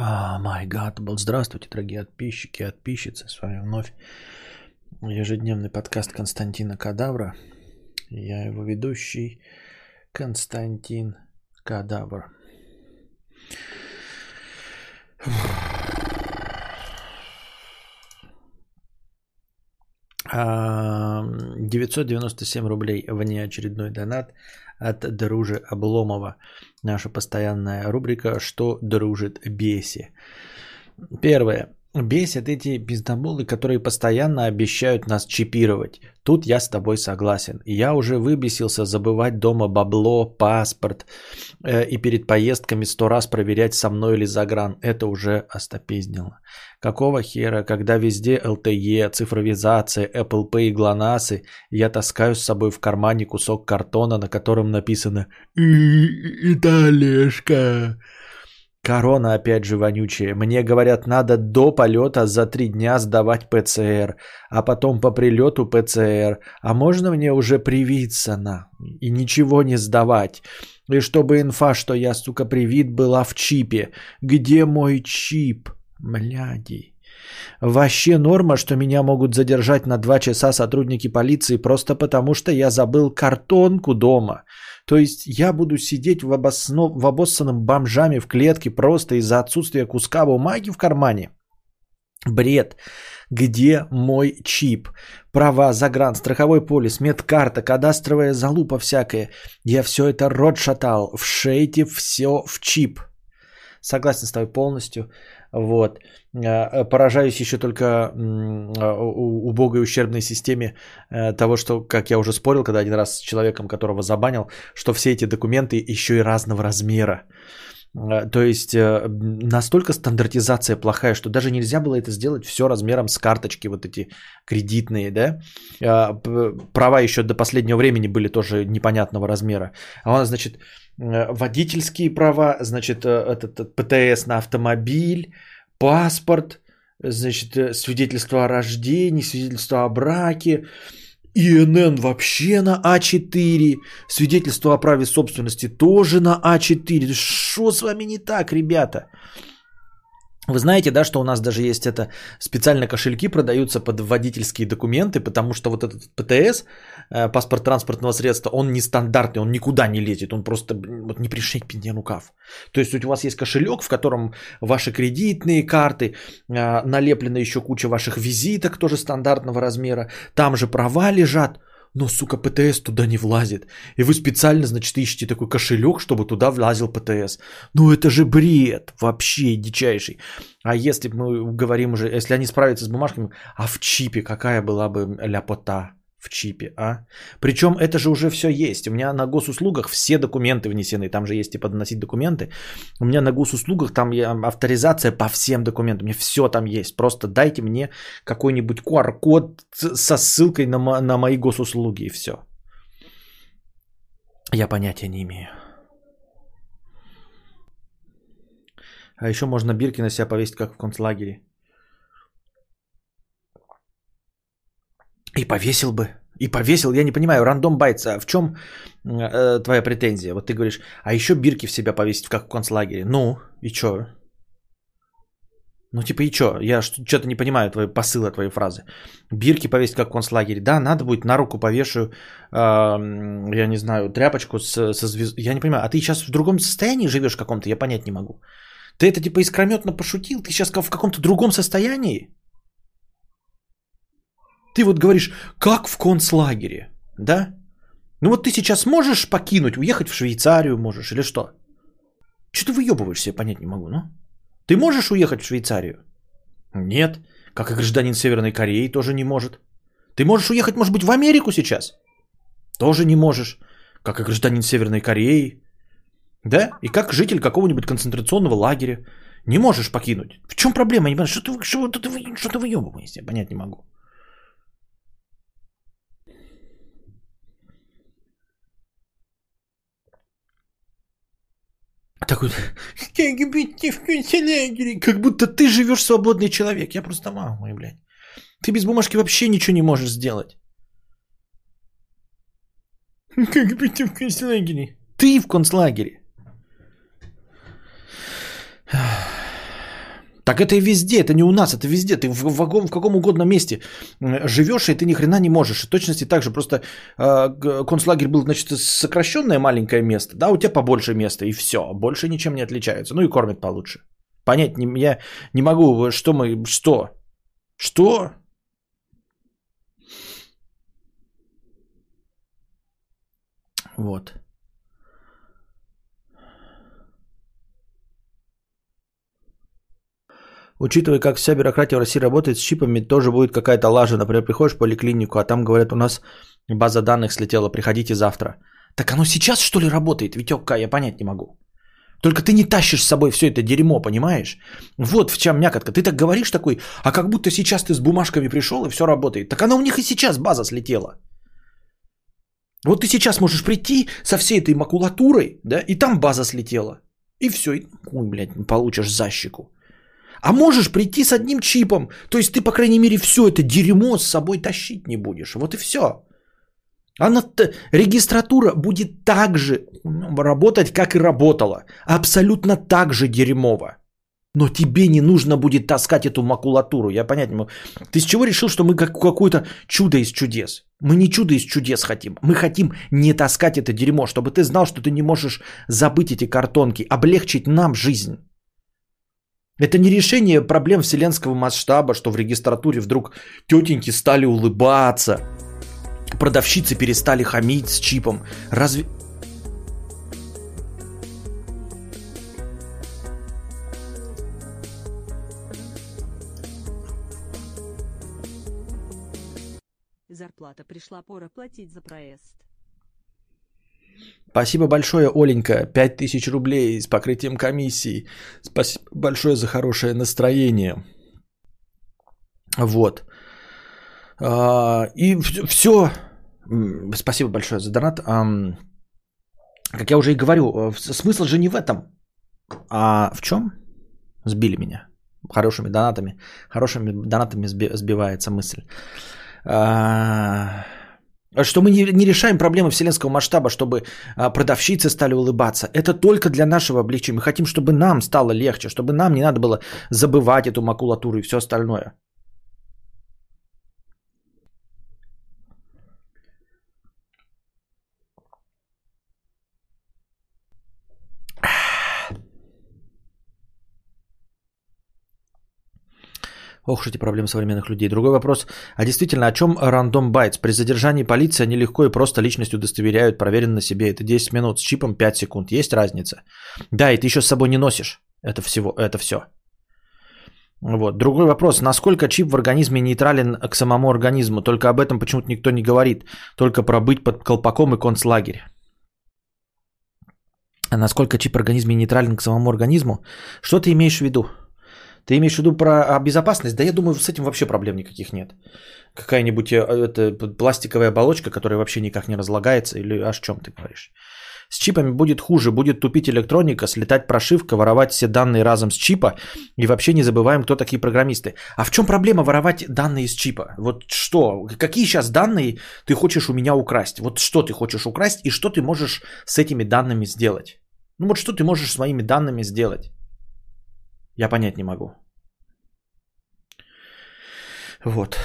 А, май гад, был. Здравствуйте, дорогие подписчики подписчицы. С вами вновь ежедневный подкаст Константина Кадавра. Я его ведущий Константин Кадавр. 997 рублей внеочередной донат от Дружи Обломова. Наша постоянная рубрика «Что дружит беси?». Первое. Бесят эти пиздоболы, которые постоянно обещают нас чипировать. Тут я с тобой согласен. Я уже выбесился забывать дома бабло, паспорт э, и перед поездками сто раз проверять со мной или загран. Это уже остопиздило. Какого хера, когда везде LTE, цифровизация, Apple Pay и ГЛОНАССы, я таскаю с собой в кармане кусок картона, на котором написано «Италешка». Корона опять же вонючая. Мне говорят, надо до полета за три дня сдавать ПЦР, а потом по прилету ПЦР. А можно мне уже привиться на и ничего не сдавать? И чтобы инфа, что я, сука, привит, была в чипе. Где мой чип? Мляди. Вообще норма, что меня могут задержать на два часа сотрудники полиции просто потому, что я забыл картонку дома. То есть я буду сидеть в, обосно... в обоссанном бомжами в клетке просто из-за отсутствия куска бумаги в кармане? Бред. Где мой чип? Права, загран, страховой полис, медкарта, кадастровая залупа всякая. Я все это рот шатал. В шейте все в чип. Согласен с тобой полностью. Вот. Э, поражаюсь еще только а, убогой ущербной системе э, того, что, как я уже спорил, когда один раз с человеком, которого забанил, что все эти документы еще и разного размера. Э, то есть настолько стандартизация плохая, что даже нельзя было это сделать все размером с карточки, вот эти кредитные, да. Права еще до последнего времени были тоже непонятного размера. А он, значит, водительские права, значит, этот ПТС на автомобиль, паспорт, значит, э, свидетельство о рождении, свидетельство о браке, ИНН вообще на А4, свидетельство о праве собственности тоже на А4. Что с вами не так, ребята? Вы знаете, да, что у нас даже есть это специально кошельки продаются под водительские документы, потому что вот этот ПТС, паспорт транспортного средства, он нестандартный, он никуда не лезет, он просто вот не пришей к пенде рукав. То есть у вас есть кошелек, в котором ваши кредитные карты, э, налеплена еще куча ваших визиток тоже стандартного размера, там же права лежат, но, сука, ПТС туда не влазит. И вы специально, значит, ищете такой кошелек, чтобы туда влазил ПТС. Ну это же бред, вообще дичайший. А если мы говорим уже, если они справятся с бумажками, а в чипе какая была бы ляпота? В чипе, а? Причем это же уже все есть. У меня на госуслугах все документы внесены. Там же есть типа доносить документы. У меня на госуслугах там авторизация по всем документам. У меня все там есть. Просто дайте мне какой-нибудь QR-код со ссылкой на, на мои госуслуги и все. Я понятия не имею. А еще можно бирки на себя повесить, как в концлагере. И повесил бы. И повесил, я не понимаю, рандом байтс, а в чем э, твоя претензия? Вот ты говоришь, а еще бирки в себя повесить, как в концлагере. Ну, и чё? Ну, типа, и чё? Я что-то не понимаю твои посыла твоей фразы. Бирки повесить, как в концлагере. Да, надо будет, на руку повешу, э, я не знаю, тряпочку с, со звездой. Я не понимаю, а ты сейчас в другом состоянии живешь каком-то? Я понять не могу. Ты это типа искрометно пошутил? Ты сейчас в каком-то другом состоянии? Ты вот говоришь, как в концлагере, да? Ну вот ты сейчас можешь покинуть, уехать в Швейцарию можешь или что? Что ты выебываешься, я понять не могу, ну? Ты можешь уехать в Швейцарию? Нет. Как и гражданин Северной Кореи тоже не может. Ты можешь уехать, может быть, в Америку сейчас? Тоже не можешь. Как и гражданин Северной Кореи. Да? И как житель какого-нибудь концентрационного лагеря. Не можешь покинуть. В чем проблема? Я не понимаю, что ты, что, ты, что ты выебываешься? Понять не могу. Такой, в? Как будто ты живешь свободный человек. Я просто мама мой, блядь. Ты без бумажки вообще ничего не можешь сделать. Как быть в концлагере? Ты в концлагере. Так это и везде, это не у нас, это везде. Ты в, в, в каком угодно месте живешь, и ты ни хрена не можешь. И точности так же. Просто э, концлагерь был, значит, сокращенное маленькое место, да, у тебя побольше места, и все. Больше ничем не отличается. Ну и кормят получше. Понять не, я не могу, что мы, что? Что? Вот. Учитывая, как вся бюрократия в России работает, с чипами тоже будет какая-то лажа. Например, приходишь в поликлинику, а там говорят, у нас база данных слетела, приходите завтра. Так оно сейчас что ли работает, Витек я понять не могу. Только ты не тащишь с собой все это дерьмо, понимаешь? Вот в чем мякотка. Ты так говоришь такой, а как будто сейчас ты с бумажками пришел и все работает. Так она у них и сейчас база слетела. Вот ты сейчас можешь прийти со всей этой макулатурой, да, и там база слетела. И все, и, ой, блядь, получишь защику. А можешь прийти с одним чипом. То есть ты, по крайней мере, все это дерьмо с собой тащить не будешь. Вот и все. Она, регистратура будет так же работать, как и работала. Абсолютно так же дерьмово. Но тебе не нужно будет таскать эту макулатуру. Я понять не могу. Ты с чего решил, что мы как какое-то чудо из чудес? Мы не чудо из чудес хотим. Мы хотим не таскать это дерьмо, чтобы ты знал, что ты не можешь забыть эти картонки, облегчить нам жизнь. Это не решение проблем вселенского масштаба, что в регистратуре вдруг тетеньки стали улыбаться, продавщицы перестали хамить с чипом. Разве... Зарплата пришла, пора платить за проезд. Спасибо большое, Оленька. 5000 рублей с покрытием комиссии. Спасибо большое за хорошее настроение. Вот. А, и все. Спасибо большое за донат. Как я уже и говорю, э, смысл же не в этом. А в чем? Сбили меня. Хорошими донатами. Хорошими донатами сбивается мысль. А, что мы не, не решаем проблемы вселенского масштаба, чтобы а, продавщицы стали улыбаться. Это только для нашего облегчения. Мы хотим, чтобы нам стало легче, чтобы нам не надо было забывать эту макулатуру и все остальное. Ох уж эти проблемы современных людей. Другой вопрос. А действительно, о чем рандом байтс? При задержании полиции они легко и просто личность удостоверяют, проверено на себе. Это 10 минут, с чипом 5 секунд. Есть разница? Да, и ты еще с собой не носишь. Это, всего, это все. Вот. Другой вопрос. Насколько чип в организме нейтрален к самому организму? Только об этом почему-то никто не говорит. Только про быть под колпаком и концлагерь. А насколько чип в организме нейтрален к самому организму? Что ты имеешь в виду? Ты имеешь в виду про безопасность? Да я думаю, с этим вообще проблем никаких нет. Какая-нибудь э, это, пластиковая оболочка, которая вообще никак не разлагается, или о чем ты говоришь? С чипами будет хуже, будет тупить электроника, слетать прошивка, воровать все данные разом с чипа и вообще не забываем, кто такие программисты. А в чем проблема воровать данные из чипа? Вот что? Какие сейчас данные ты хочешь у меня украсть? Вот что ты хочешь украсть и что ты можешь с этими данными сделать? Ну вот что ты можешь с моими данными сделать? Я понять не могу. Вот.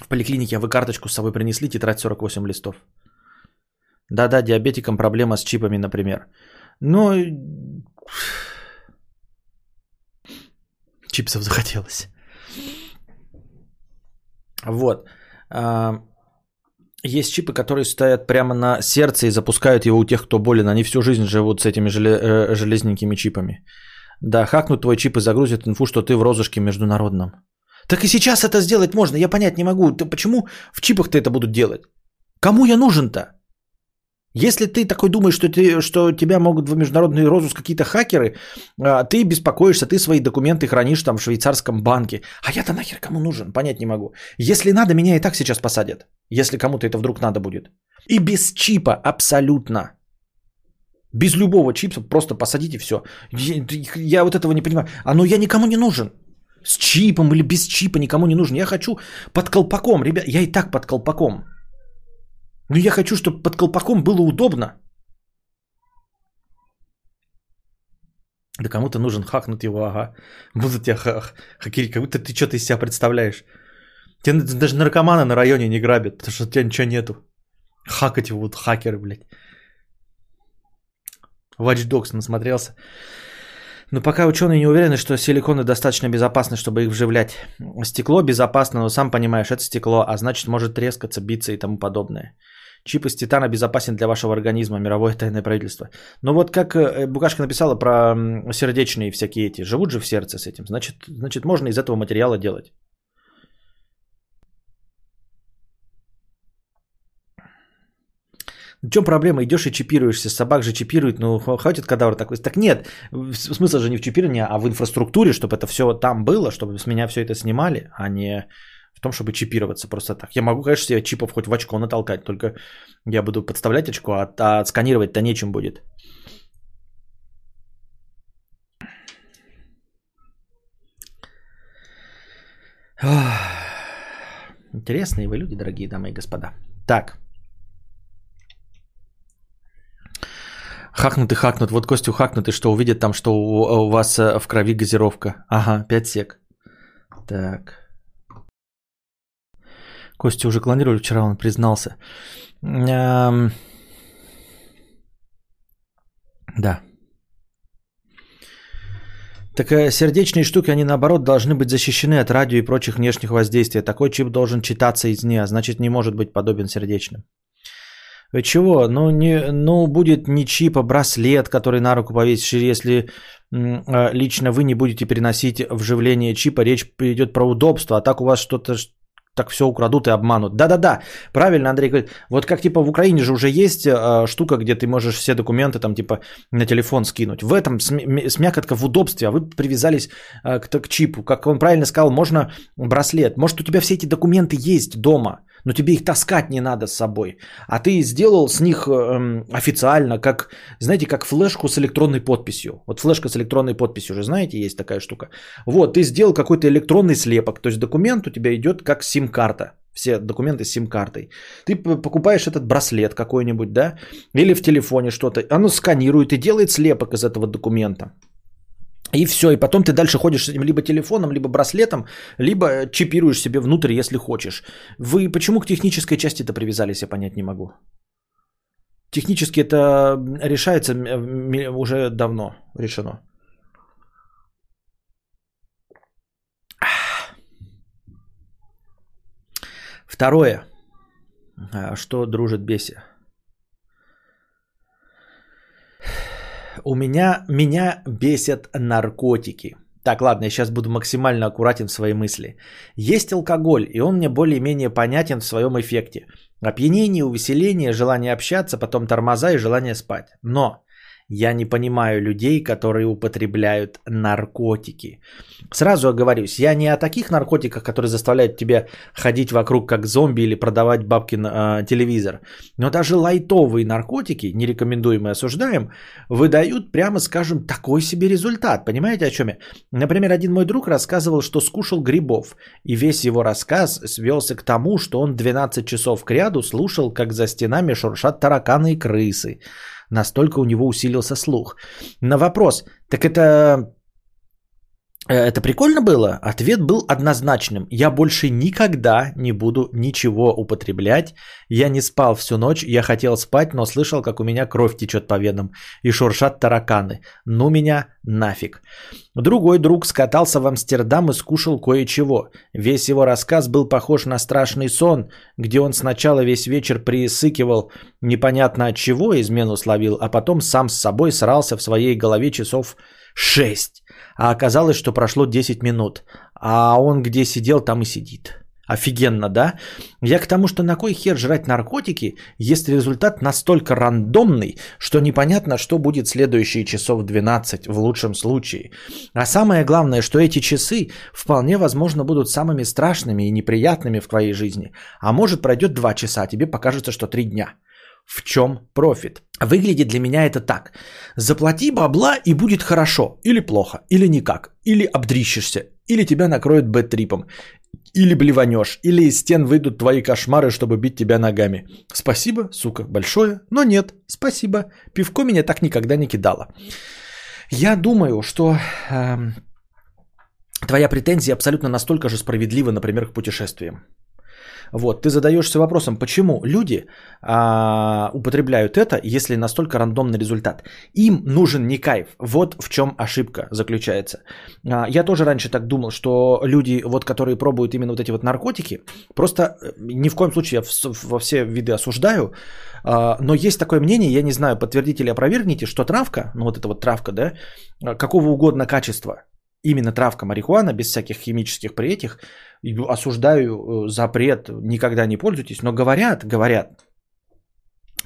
В поликлинике вы карточку с собой принесли, тетрадь 48 листов. Да-да, диабетикам проблема с чипами, например. Но чипсов захотелось. Вот. А, есть чипы, которые стоят прямо на сердце и запускают его у тех, кто болен. Они всю жизнь живут с этими э, железненькими чипами. Да, хакнут твой чип и загрузят инфу, что ты в розыске международном. Так и сейчас это сделать можно, я понять не могу. Ты почему в чипах-то это будут делать? Кому я нужен-то? Если ты такой думаешь, что, ты, что тебя могут в международный розыск какие-то хакеры, а, ты беспокоишься, ты свои документы хранишь там в швейцарском банке. А я-то нахер кому нужен? Понять не могу. Если надо, меня и так сейчас посадят. Если кому-то это вдруг надо будет. И без чипа абсолютно. Без любого чипса просто посадите все. Я, я вот этого не понимаю. А ну я никому не нужен. С чипом или без чипа никому не нужен. Я хочу под колпаком. Ребят, я и так под колпаком. Но я хочу, чтобы под колпаком было удобно. Да кому-то нужен хакнуть его, ага. Будут тебя ха- хакерить, как будто ты что-то из себя представляешь. Тебе даже наркоманы на районе не грабят, потому что у тебя ничего нету. Хакать его будут хакеры, блядь. Watch Dogs насмотрелся. Но пока ученые не уверены, что силиконы достаточно безопасны, чтобы их вживлять. Стекло безопасно, но сам понимаешь, это стекло, а значит может трескаться, биться и тому подобное. Чип из титана безопасен для вашего организма, мировое тайное правительство. Но вот как э, Букашка написала про сердечные всякие эти, живут же в сердце с этим, значит, значит можно из этого материала делать. В чем проблема? Идешь и чипируешься, собак же чипируют, ну хватит кадавр такой. Так нет, смысл же не в чипировании, а в инфраструктуре, чтобы это все там было, чтобы с меня все это снимали, а не в том, чтобы чипироваться просто так. Я могу, конечно, себе чипов хоть в очко натолкать, только я буду подставлять очко, а, а сканировать-то нечем будет. Интересные вы люди, дорогие дамы и господа. Так. Хакнут и хакнут. Вот Костю хакнут, и что увидят там, что у, у вас э, в крови газировка. Ага, 5 сек. Так. Костю уже клонировали вчера, он признался. Эм, Да. Так э, сердечные штуки, они наоборот должны быть защищены от радио и прочих внешних воздействий. Такой чип должен читаться извне, а значит не может быть подобен сердечным. Вы чего? Ну, не, ну, будет не чип, а браслет, который на руку повесишь. Если э, лично вы не будете переносить вживление чипа, речь идет про удобство, а так у вас что-то так все украдут и обманут. Да-да-да, правильно Андрей говорит. Вот как типа в Украине же уже есть э, штука, где ты можешь все документы там типа на телефон скинуть. В этом см- смякотка в удобстве, а вы привязались э, к, к чипу. Как он правильно сказал, можно браслет. Может у тебя все эти документы есть дома, но тебе их таскать не надо с собой. А ты сделал с них эм, официально, как, знаете, как флешку с электронной подписью. Вот флешка с электронной подписью уже, знаете, есть такая штука. Вот, ты сделал какой-то электронный слепок, то есть документ у тебя идет как сим-карта. Все документы с сим-картой. Ты покупаешь этот браслет какой-нибудь, да, или в телефоне что-то, оно сканирует и делает слепок из этого документа. И все, и потом ты дальше ходишь с этим либо телефоном, либо браслетом, либо чипируешь себе внутрь, если хочешь. Вы почему к технической части это привязались, я понять не могу. Технически это решается м- м- уже давно решено. Второе. А, Что дружит беси? У меня, меня бесят наркотики. Так, ладно, я сейчас буду максимально аккуратен в своей мысли. Есть алкоголь, и он мне более-менее понятен в своем эффекте. Опьянение, увеселение, желание общаться, потом тормоза и желание спать. Но я не понимаю людей, которые употребляют наркотики. Сразу оговорюсь, я не о таких наркотиках, которые заставляют тебя ходить вокруг как зомби или продавать бабки на э, телевизор. Но даже лайтовые наркотики, не рекомендуем и осуждаем, выдают, прямо скажем, такой себе результат. Понимаете, о чем я? Например, один мой друг рассказывал, что скушал грибов. И весь его рассказ свелся к тому, что он 12 часов к ряду слушал, как за стенами шуршат тараканы и крысы. Настолько у него усилился слух. На вопрос, так это Это прикольно было? Ответ был однозначным. Я больше никогда не буду ничего употреблять. Я не спал всю ночь, я хотел спать, но слышал, как у меня кровь течет по венам и шуршат тараканы. Ну меня нафиг. Другой друг скатался в Амстердам и скушал кое-чего. Весь его рассказ был похож на страшный сон, где он сначала весь вечер присыкивал непонятно от чего, измену словил, а потом сам с собой срался в своей голове часов 6. А оказалось, что прошло 10 минут. А он где сидел, там и сидит. Офигенно, да? Я к тому, что на кой хер жрать наркотики, если результат настолько рандомный, что непонятно, что будет следующие часов 12 в лучшем случае. А самое главное, что эти часы вполне возможно будут самыми страшными и неприятными в твоей жизни. А может пройдет 2 часа, а тебе покажется, что 3 дня. В чем профит? Выглядит для меня это так. Заплати бабла и будет хорошо. Или плохо. Или никак. Или обдрищешься. Или тебя накроют бэт-трипом. Или блеванешь. Или из стен выйдут твои кошмары, чтобы бить тебя ногами. Спасибо, сука, большое. Но нет, спасибо. Пивко меня так никогда не кидало. Я думаю, что э, твоя претензия абсолютно настолько же справедлива, например, к путешествиям. Вот, ты задаешься вопросом, почему люди а, употребляют это, если настолько рандомный результат. Им нужен не кайф. Вот в чем ошибка заключается. А, я тоже раньше так думал, что люди, вот, которые пробуют именно вот эти вот наркотики, просто э, ни в коем случае я в, во все виды осуждаю, а, но есть такое мнение, я не знаю, подтвердите или опровергните, что травка, ну вот эта вот травка, да, какого угодно качества, именно травка марихуана, без всяких химических при этих, осуждаю э, запрет, никогда не пользуйтесь, но говорят, говорят,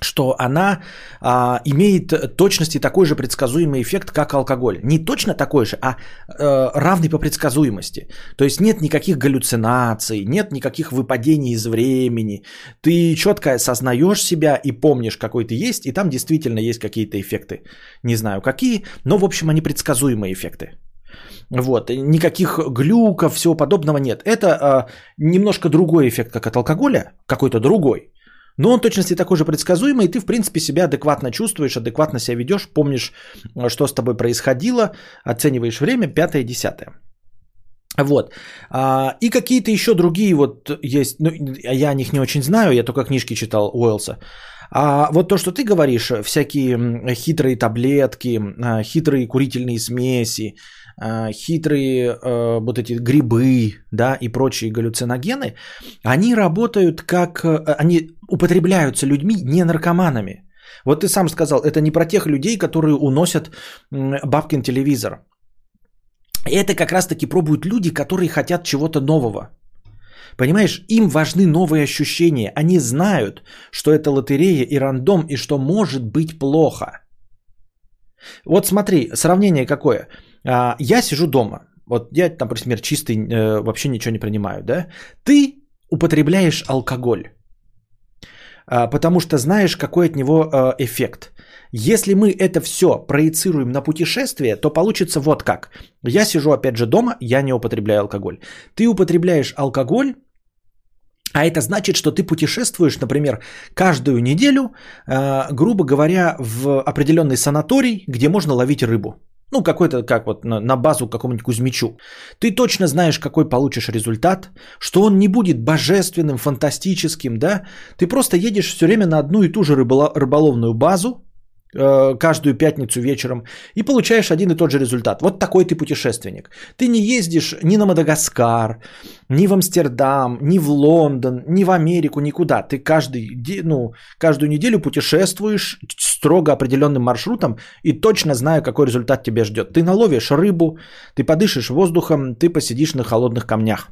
что она а, имеет точности такой же предсказуемый эффект, как алкоголь. Не точно такой же, а э, равный по предсказуемости. То есть нет никаких галлюцинаций, нет никаких выпадений из времени. Ты четко осознаешь себя и помнишь, какой ты есть, и там действительно есть какие-то эффекты. Не знаю какие, но в общем они предсказуемые эффекты. Вот, никаких глюков, всего подобного нет. Это э, немножко другой эффект, как от алкоголя, какой-то другой. Но он точности такой же предсказуемый, и ты, в принципе, себя адекватно чувствуешь, адекватно себя ведешь, помнишь, что с тобой происходило, оцениваешь время, пятое, десятое. Вот. А, и какие-то еще другие вот есть, ну, я о них не очень знаю, я только книжки читал Уэллса. А вот то, что ты говоришь, всякие хитрые таблетки, а, хитрые курительные смеси, а, хитрые э, вот эти грибы, да, и прочие галлюциногены, они работают как, э, они употребляются людьми не наркоманами. Вот ты сам сказал, это не про тех людей, которые уносят бабкин телевизор. Это как раз-таки пробуют люди, которые хотят чего-то нового. Понимаешь, им важны новые ощущения. Они знают, что это лотерея и рандом, и что может быть плохо. Вот смотри, сравнение какое. А, я сижу дома. Вот я, там, например, чистый, э, вообще ничего не принимаю, да? Ты употребляешь алкоголь, а, потому что знаешь, какой от него э, эффект. Если мы это все проецируем на путешествие, то получится вот как. Я сижу опять же дома, я не употребляю алкоголь. Ты употребляешь алкоголь, а это значит, что ты путешествуешь, например, каждую неделю, э, грубо говоря, в определенный санаторий, где можно ловить рыбу. Ну, какой-то, как вот на, на базу какому-нибудь Кузьмичу. Ты точно знаешь, какой получишь результат, что он не будет божественным, фантастическим, да? Ты просто едешь все время на одну и ту же рыболо- рыболовную базу, каждую пятницу вечером и получаешь один и тот же результат. Вот такой ты путешественник. Ты не ездишь ни на Мадагаскар, ни в Амстердам, ни в Лондон, ни в Америку, никуда. Ты каждый, ну, каждую неделю путешествуешь строго определенным маршрутом и точно зная, какой результат тебя ждет. Ты наловишь рыбу, ты подышишь воздухом, ты посидишь на холодных камнях.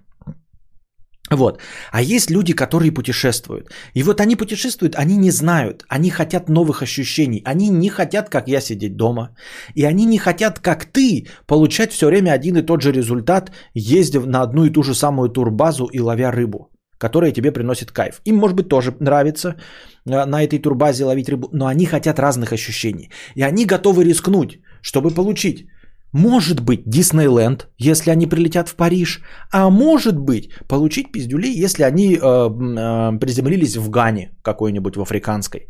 Вот. А есть люди, которые путешествуют. И вот они путешествуют, они не знают, они хотят новых ощущений. Они не хотят, как я, сидеть дома. И они не хотят, как ты, получать все время один и тот же результат, ездив на одну и ту же самую турбазу и ловя рыбу, которая тебе приносит кайф. Им, может быть, тоже нравится э, на этой турбазе ловить рыбу, но они хотят разных ощущений. И они готовы рискнуть, чтобы получить может быть Диснейленд, если они прилетят в Париж, а может быть получить пиздюлей, если они э, э, приземлились в Гане какой-нибудь в африканской,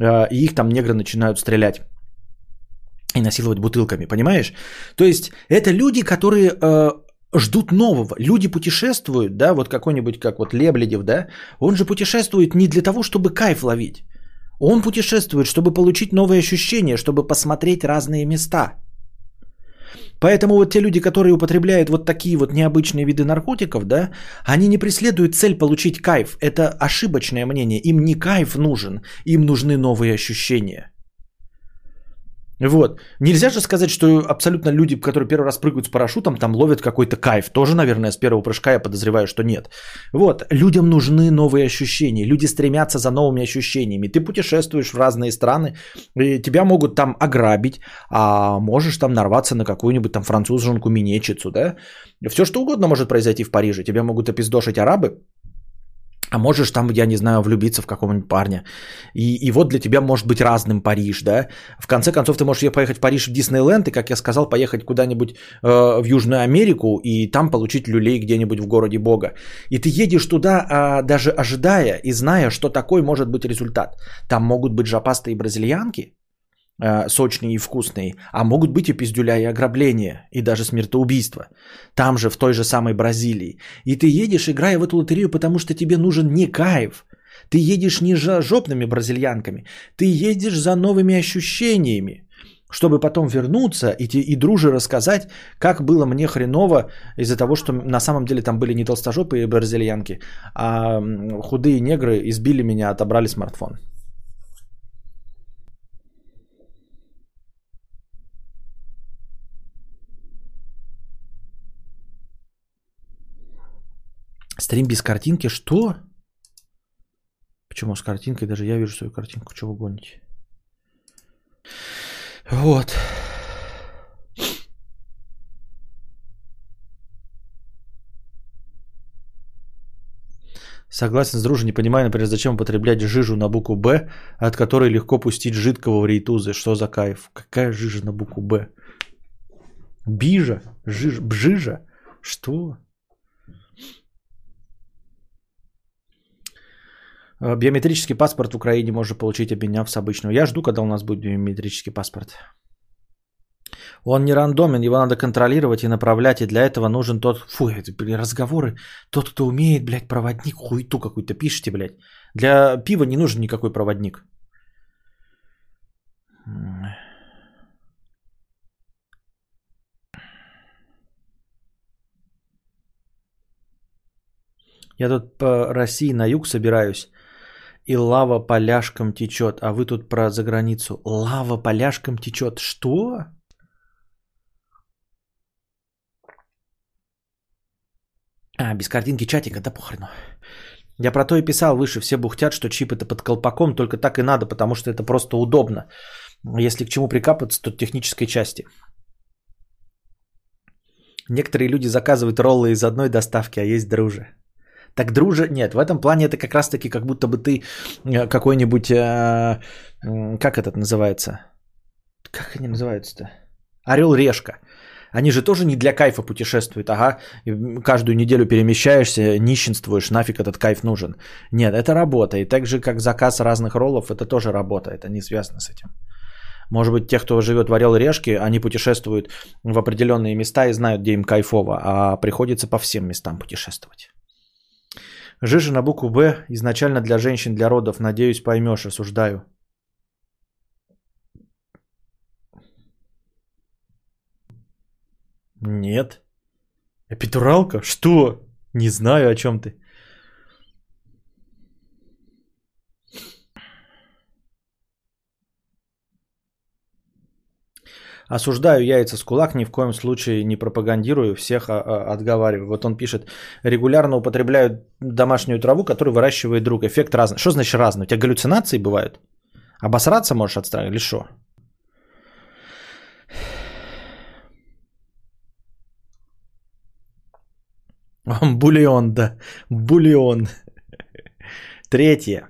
э, и их там негры начинают стрелять и насиловать бутылками, понимаешь? То есть это люди, которые э, ждут нового. Люди путешествуют, да, вот какой-нибудь, как вот Лебледев, да, он же путешествует не для того, чтобы кайф ловить. Он путешествует, чтобы получить новые ощущения, чтобы посмотреть разные места – Поэтому вот те люди, которые употребляют вот такие вот необычные виды наркотиков, да, они не преследуют цель получить кайф. Это ошибочное мнение. Им не кайф нужен, им нужны новые ощущения. Вот. Нельзя же сказать, что абсолютно люди, которые первый раз прыгают с парашютом, там ловят какой-то кайф. Тоже, наверное, с первого прыжка я подозреваю, что нет. Вот. Людям нужны новые ощущения. Люди стремятся за новыми ощущениями. Ты путешествуешь в разные страны, и тебя могут там ограбить, а можешь там нарваться на какую-нибудь там француженку-минечицу, да? Все что угодно может произойти в Париже. Тебя могут опиздошить арабы, а можешь там, я не знаю, влюбиться в какого-нибудь парня. И, и вот для тебя может быть разным Париж, да. В конце концов, ты можешь поехать в Париж в Диснейленд, и, как я сказал, поехать куда-нибудь э, в Южную Америку, и там получить люлей где-нибудь в городе Бога. И ты едешь туда, э, даже ожидая и зная, что такой может быть результат. Там могут быть жопастые бразильянки, э, сочные и вкусные, а могут быть и пиздюля, и ограбления, и даже смертоубийство. Там же, в той же самой Бразилии. И ты едешь, играя в эту лотерею, потому что тебе нужен не кайф. Ты едешь не за жопными бразильянками, ты едешь за новыми ощущениями чтобы потом вернуться и, и друже рассказать, как было мне хреново из-за того, что на самом деле там были не толстожопые бразильянки, а худые негры избили меня, отобрали смартфон. Стрим без картинки? Что? Почему с картинкой? Даже я вижу свою картинку. Чего вы гоните? Вот. Согласен с дружей, не понимаю, например, зачем употреблять жижу на букву «Б», от которой легко пустить жидкого в рейтузы. Что за кайф? Какая жижа на букву «Б»? Бижа? Жиж... Бжижа? Что? Биометрический паспорт в Украине можно получить, обменяв с обычного. Я жду, когда у нас будет биометрический паспорт. Он не рандомен, его надо контролировать и направлять, и для этого нужен тот... Фу, это блин, разговоры. Тот, кто умеет, блядь, проводник, хуету какую-то пишите, блядь. Для пива не нужен никакой проводник. Я тут по России на юг собираюсь и лава поляшком течет, а вы тут про заграницу. Лава поляшком течет. Что? А, без картинки чатика, да похрену. Я про то и писал выше, все бухтят, что чип это под колпаком, только так и надо, потому что это просто удобно. Если к чему прикапаться, то технической части. Некоторые люди заказывают роллы из одной доставки, а есть друже. Так друже, нет, в этом плане это как раз-таки как будто бы ты э, какой-нибудь, э, как этот называется? Как они называются-то? Орел-решка. Они же тоже не для кайфа путешествуют, ага, каждую неделю перемещаешься, нищенствуешь, нафиг этот кайф нужен. Нет, это работа, и так же, как заказ разных роллов, это тоже работа, это не связано с этим. Может быть, те, кто живет в Орел и Решке, они путешествуют в определенные места и знают, где им кайфово, а приходится по всем местам путешествовать. Жижа на букву Б изначально для женщин, для родов. Надеюсь, поймешь, осуждаю. Нет. Эпидуралка? Что? Не знаю, о чем ты. Осуждаю яйца с кулак, ни в коем случае не пропагандирую, всех а, а, отговариваю. Вот он пишет, регулярно употребляют домашнюю траву, которую выращивает друг. Эффект разный. Что значит разный? У тебя галлюцинации бывают? Обосраться можешь от страха или что? Бульон, да. Бульон. Третье.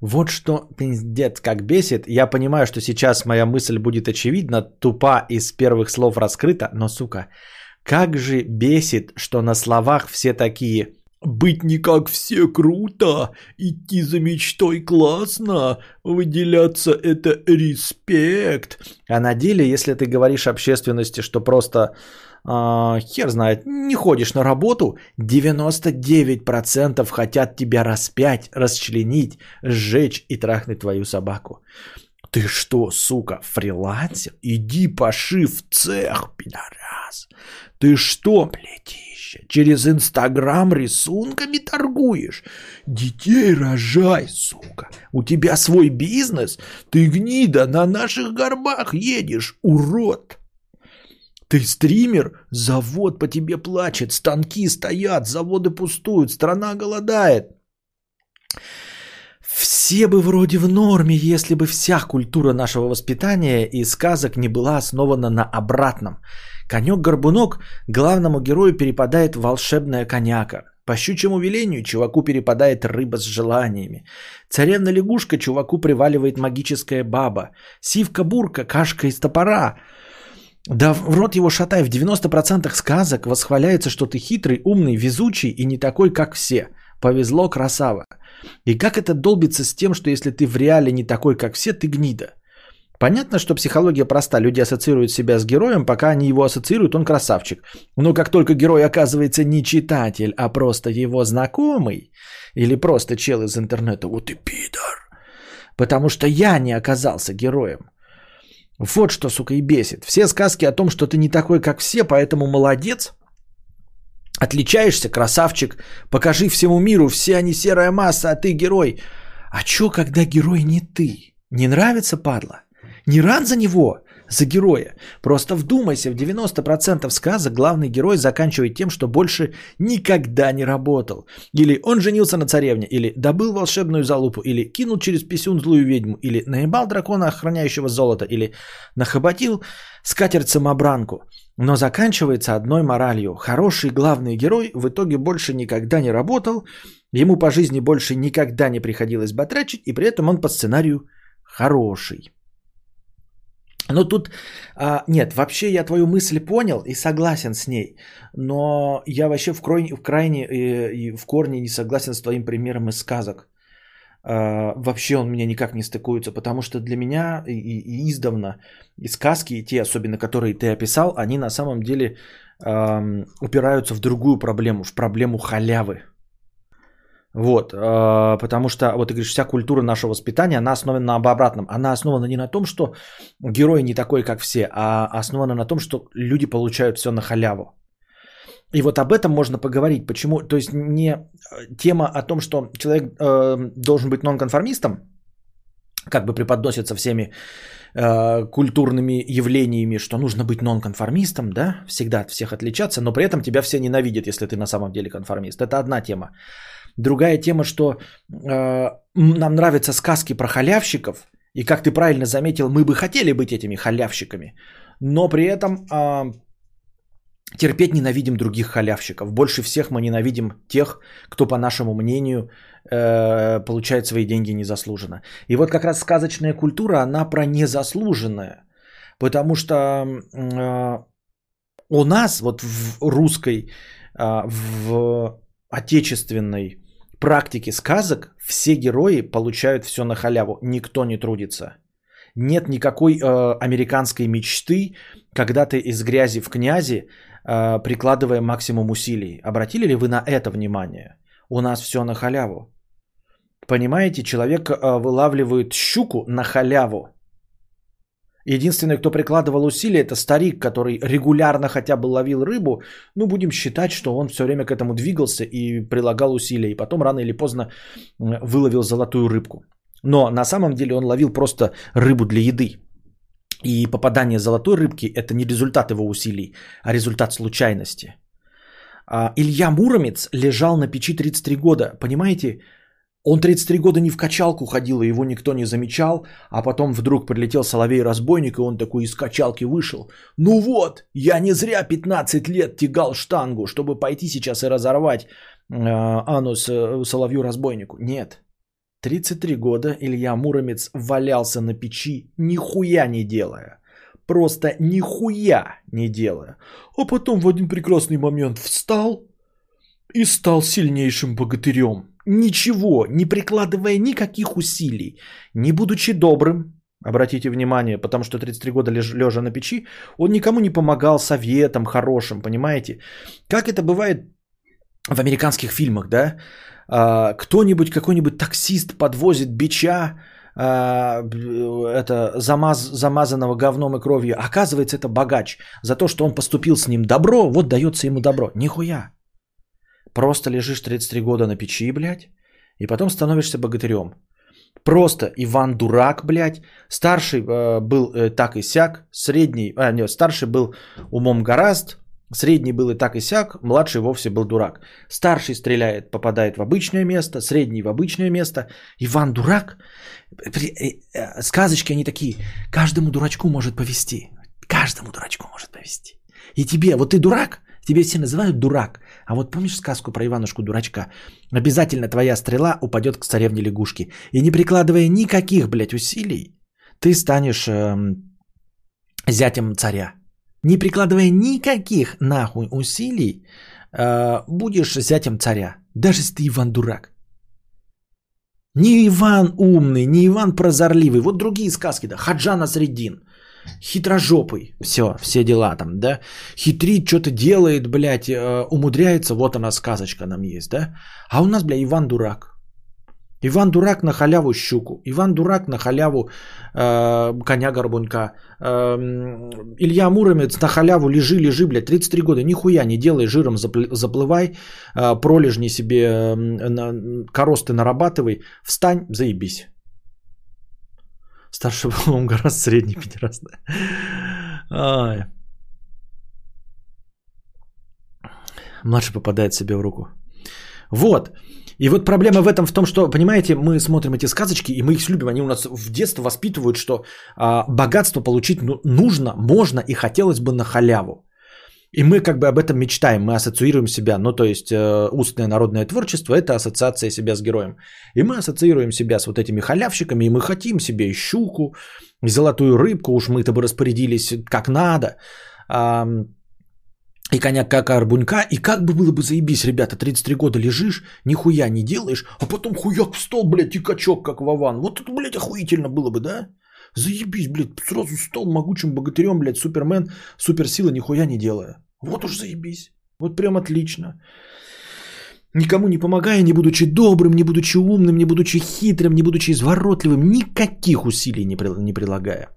Вот что пиздец как бесит. Я понимаю, что сейчас моя мысль будет очевидна, тупа из первых слов раскрыта, но, сука, как же бесит, что на словах все такие «Быть не как все круто, идти за мечтой классно, выделяться это респект». А на деле, если ты говоришь общественности, что просто э, хер знает, не ходишь на работу, 99% хотят тебя распять, расчленить, сжечь и трахнуть твою собаку. Ты что, сука, фрилансер? Иди поши в цех, пидорас. Ты что, плетище, через Инстаграм рисунками торгуешь? Детей рожай, сука. У тебя свой бизнес? Ты гнида на наших горбах едешь, урод. Ты стример? Завод по тебе плачет, станки стоят, заводы пустуют, страна голодает. Все бы вроде в норме, если бы вся культура нашего воспитания и сказок не была основана на обратном. Конек-горбунок главному герою перепадает волшебная коняка. По щучьему велению чуваку перепадает рыба с желаниями. Царевна-лягушка чуваку приваливает магическая баба. Сивка-бурка, кашка из топора – да в рот его шатай, в 90% сказок восхваляется, что ты хитрый, умный, везучий и не такой, как все. Повезло, красава. И как это долбится с тем, что если ты в реале не такой, как все, ты гнида? Понятно, что психология проста. Люди ассоциируют себя с героем, пока они его ассоциируют, он красавчик. Но как только герой оказывается не читатель, а просто его знакомый, или просто чел из интернета, вот и пидор. Потому что я не оказался героем. Вот что, сука, и бесит. Все сказки о том, что ты не такой, как все, поэтому молодец. Отличаешься, красавчик. Покажи всему миру, все они серая масса, а ты герой. А чё, когда герой не ты? Не нравится, падла? Не рад за него, за героя. Просто вдумайся, в 90% сказок главный герой заканчивает тем, что больше никогда не работал. Или он женился на царевне, или добыл волшебную залупу, или кинул через писюн злую ведьму, или наебал дракона, охраняющего золото, или нахоботил скатерть-самобранку. Но заканчивается одной моралью. Хороший главный герой в итоге больше никогда не работал, ему по жизни больше никогда не приходилось батрачить, и при этом он по сценарию хороший. Но тут, а, нет, вообще я твою мысль понял и согласен с ней, но я вообще в, крайне, в крайне и, и в корне не согласен с твоим примером из сказок. А, вообще он меня никак не стыкуется, потому что для меня и, и издавна и сказки, и те особенно, которые ты описал, они на самом деле а, упираются в другую проблему, в проблему халявы. Вот, э, потому что, вот ты говоришь, вся культура нашего воспитания, она основана на обратном. Она основана не на том, что герой не такой, как все, а основана на том, что люди получают все на халяву. И вот об этом можно поговорить. Почему? То есть не э, тема о том, что человек э, должен быть нонконформистом, как бы преподносится всеми э, культурными явлениями, что нужно быть нонконформистом, да, всегда от всех отличаться, но при этом тебя все ненавидят, если ты на самом деле конформист. Это одна тема. Другая тема, что э, нам нравятся сказки про халявщиков, и как ты правильно заметил, мы бы хотели быть этими халявщиками, но при этом э, терпеть ненавидим других халявщиков. Больше всех мы ненавидим тех, кто, по нашему мнению, э, получает свои деньги незаслуженно. И вот как раз сказочная культура, она про незаслуженное. Потому что э, у нас, вот в русской, э, в отечественной практике сказок все герои получают все на халяву. Никто не трудится. Нет никакой э, американской мечты, когда ты из грязи в князи, э, прикладывая максимум усилий. Обратили ли вы на это внимание? У нас все на халяву. Понимаете, человек э, вылавливает щуку на халяву. Единственный, кто прикладывал усилия, это старик, который регулярно хотя бы ловил рыбу. Ну, будем считать, что он все время к этому двигался и прилагал усилия. И потом рано или поздно выловил золотую рыбку. Но на самом деле он ловил просто рыбу для еды. И попадание золотой рыбки – это не результат его усилий, а результат случайности. А Илья Муромец лежал на печи 33 года. Понимаете, он 33 года не в качалку ходил, и его никто не замечал, а потом вдруг прилетел соловей-разбойник, и он такой из качалки вышел. Ну вот, я не зря 15 лет тягал штангу, чтобы пойти сейчас и разорвать э, анус э, соловью-разбойнику. Нет. 33 года Илья Муромец валялся на печи, нихуя не делая. Просто нихуя не делая. А потом в один прекрасный момент встал и стал сильнейшим богатырем ничего, не прикладывая никаких усилий, не будучи добрым, обратите внимание, потому что 33 года лежа на печи, он никому не помогал советом хорошим, понимаете? Как это бывает в американских фильмах, да? А, кто-нибудь, какой-нибудь таксист подвозит бича, а, это замаз, замазанного говном и кровью. Оказывается, это богач. За то, что он поступил с ним добро, вот дается ему добро. Нихуя. Просто лежишь 33 года на печи, блядь, и потом становишься богатырем. Просто Иван дурак, блядь. Старший э, был э, так и сяк, средний, а, нет, старший был умом гораст, средний был и так и сяк, младший вовсе был дурак. Старший стреляет, попадает в обычное место, средний в обычное место. Иван дурак. Э, э, сказочки они такие, каждому дурачку может повести. Каждому дурачку может повести. И тебе, вот ты дурак, Тебе все называют дурак. А вот помнишь сказку про Иванушку дурачка? Обязательно твоя стрела упадет к царевне лягушки. И не прикладывая никаких, блядь, усилий, ты станешь эм, зятем царя. Не прикладывая никаких нахуй усилий, э, будешь зятем царя. Даже если ты Иван дурак. Не Иван умный, не Иван прозорливый. Вот другие сказки, да. Хаджана Средин. Хитрожопый. Все, все дела там, да. Хитрит, что-то делает, блядь, э, умудряется. Вот она сказочка нам есть, да. А у нас, блядь, Иван дурак. Иван Дурак на халяву щуку. Иван Дурак на халяву э, коня горбунка. Э, Илья Муромец на халяву лежи, лежи, блядь, 33 года. Нихуя не делай, жиром заплывай, э, пролежни себе, э, на, коросты нарабатывай. Встань, заебись. Старший был гораздо средний пидорас. Ай. Младший попадает себе в руку. Вот. И вот проблема в этом в том, что, понимаете, мы смотрим эти сказочки, и мы их любим. Они у нас в детстве воспитывают, что а, богатство получить ну, нужно, можно и хотелось бы на халяву. И мы как бы об этом мечтаем, мы ассоциируем себя, ну то есть э, устное народное творчество – это ассоциация себя с героем. И мы ассоциируем себя с вот этими халявщиками, и мы хотим себе щуку, золотую рыбку, уж мы-то бы распорядились как надо. Э, и коня как арбунька, и как бы было бы заебись, ребята, 33 года лежишь, нихуя не делаешь, а потом хуяк в стол, блядь, и качок, как Вован. Вот это, блядь, охуительно было бы, да? Заебись, блядь, сразу стол могучим богатырем, блядь, супермен, суперсила, нихуя не делая. Вот уж заебись. Вот прям отлично. Никому не помогая, не будучи добрым, не будучи умным, не будучи хитрым, не будучи изворотливым, никаких усилий не, не прилагая.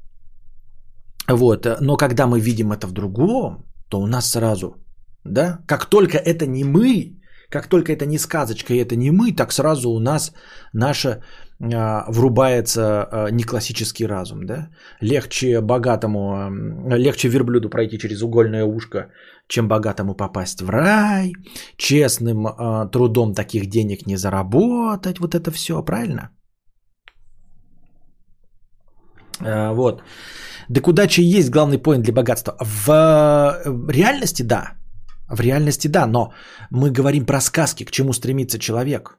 Вот, но когда мы видим это в другом, то у нас сразу, да, как только это не мы, как только это не сказочка и это не мы, так сразу у нас наша врубается а, не классический разум, да? Легче богатому, а, легче верблюду пройти через угольное ушко, чем богатому попасть в рай, честным а, трудом таких денег не заработать, вот это все, правильно? А, вот. Да куда че есть главный поинт для богатства? В реальности да. В реальности да, но мы говорим про сказки, к чему стремится человек.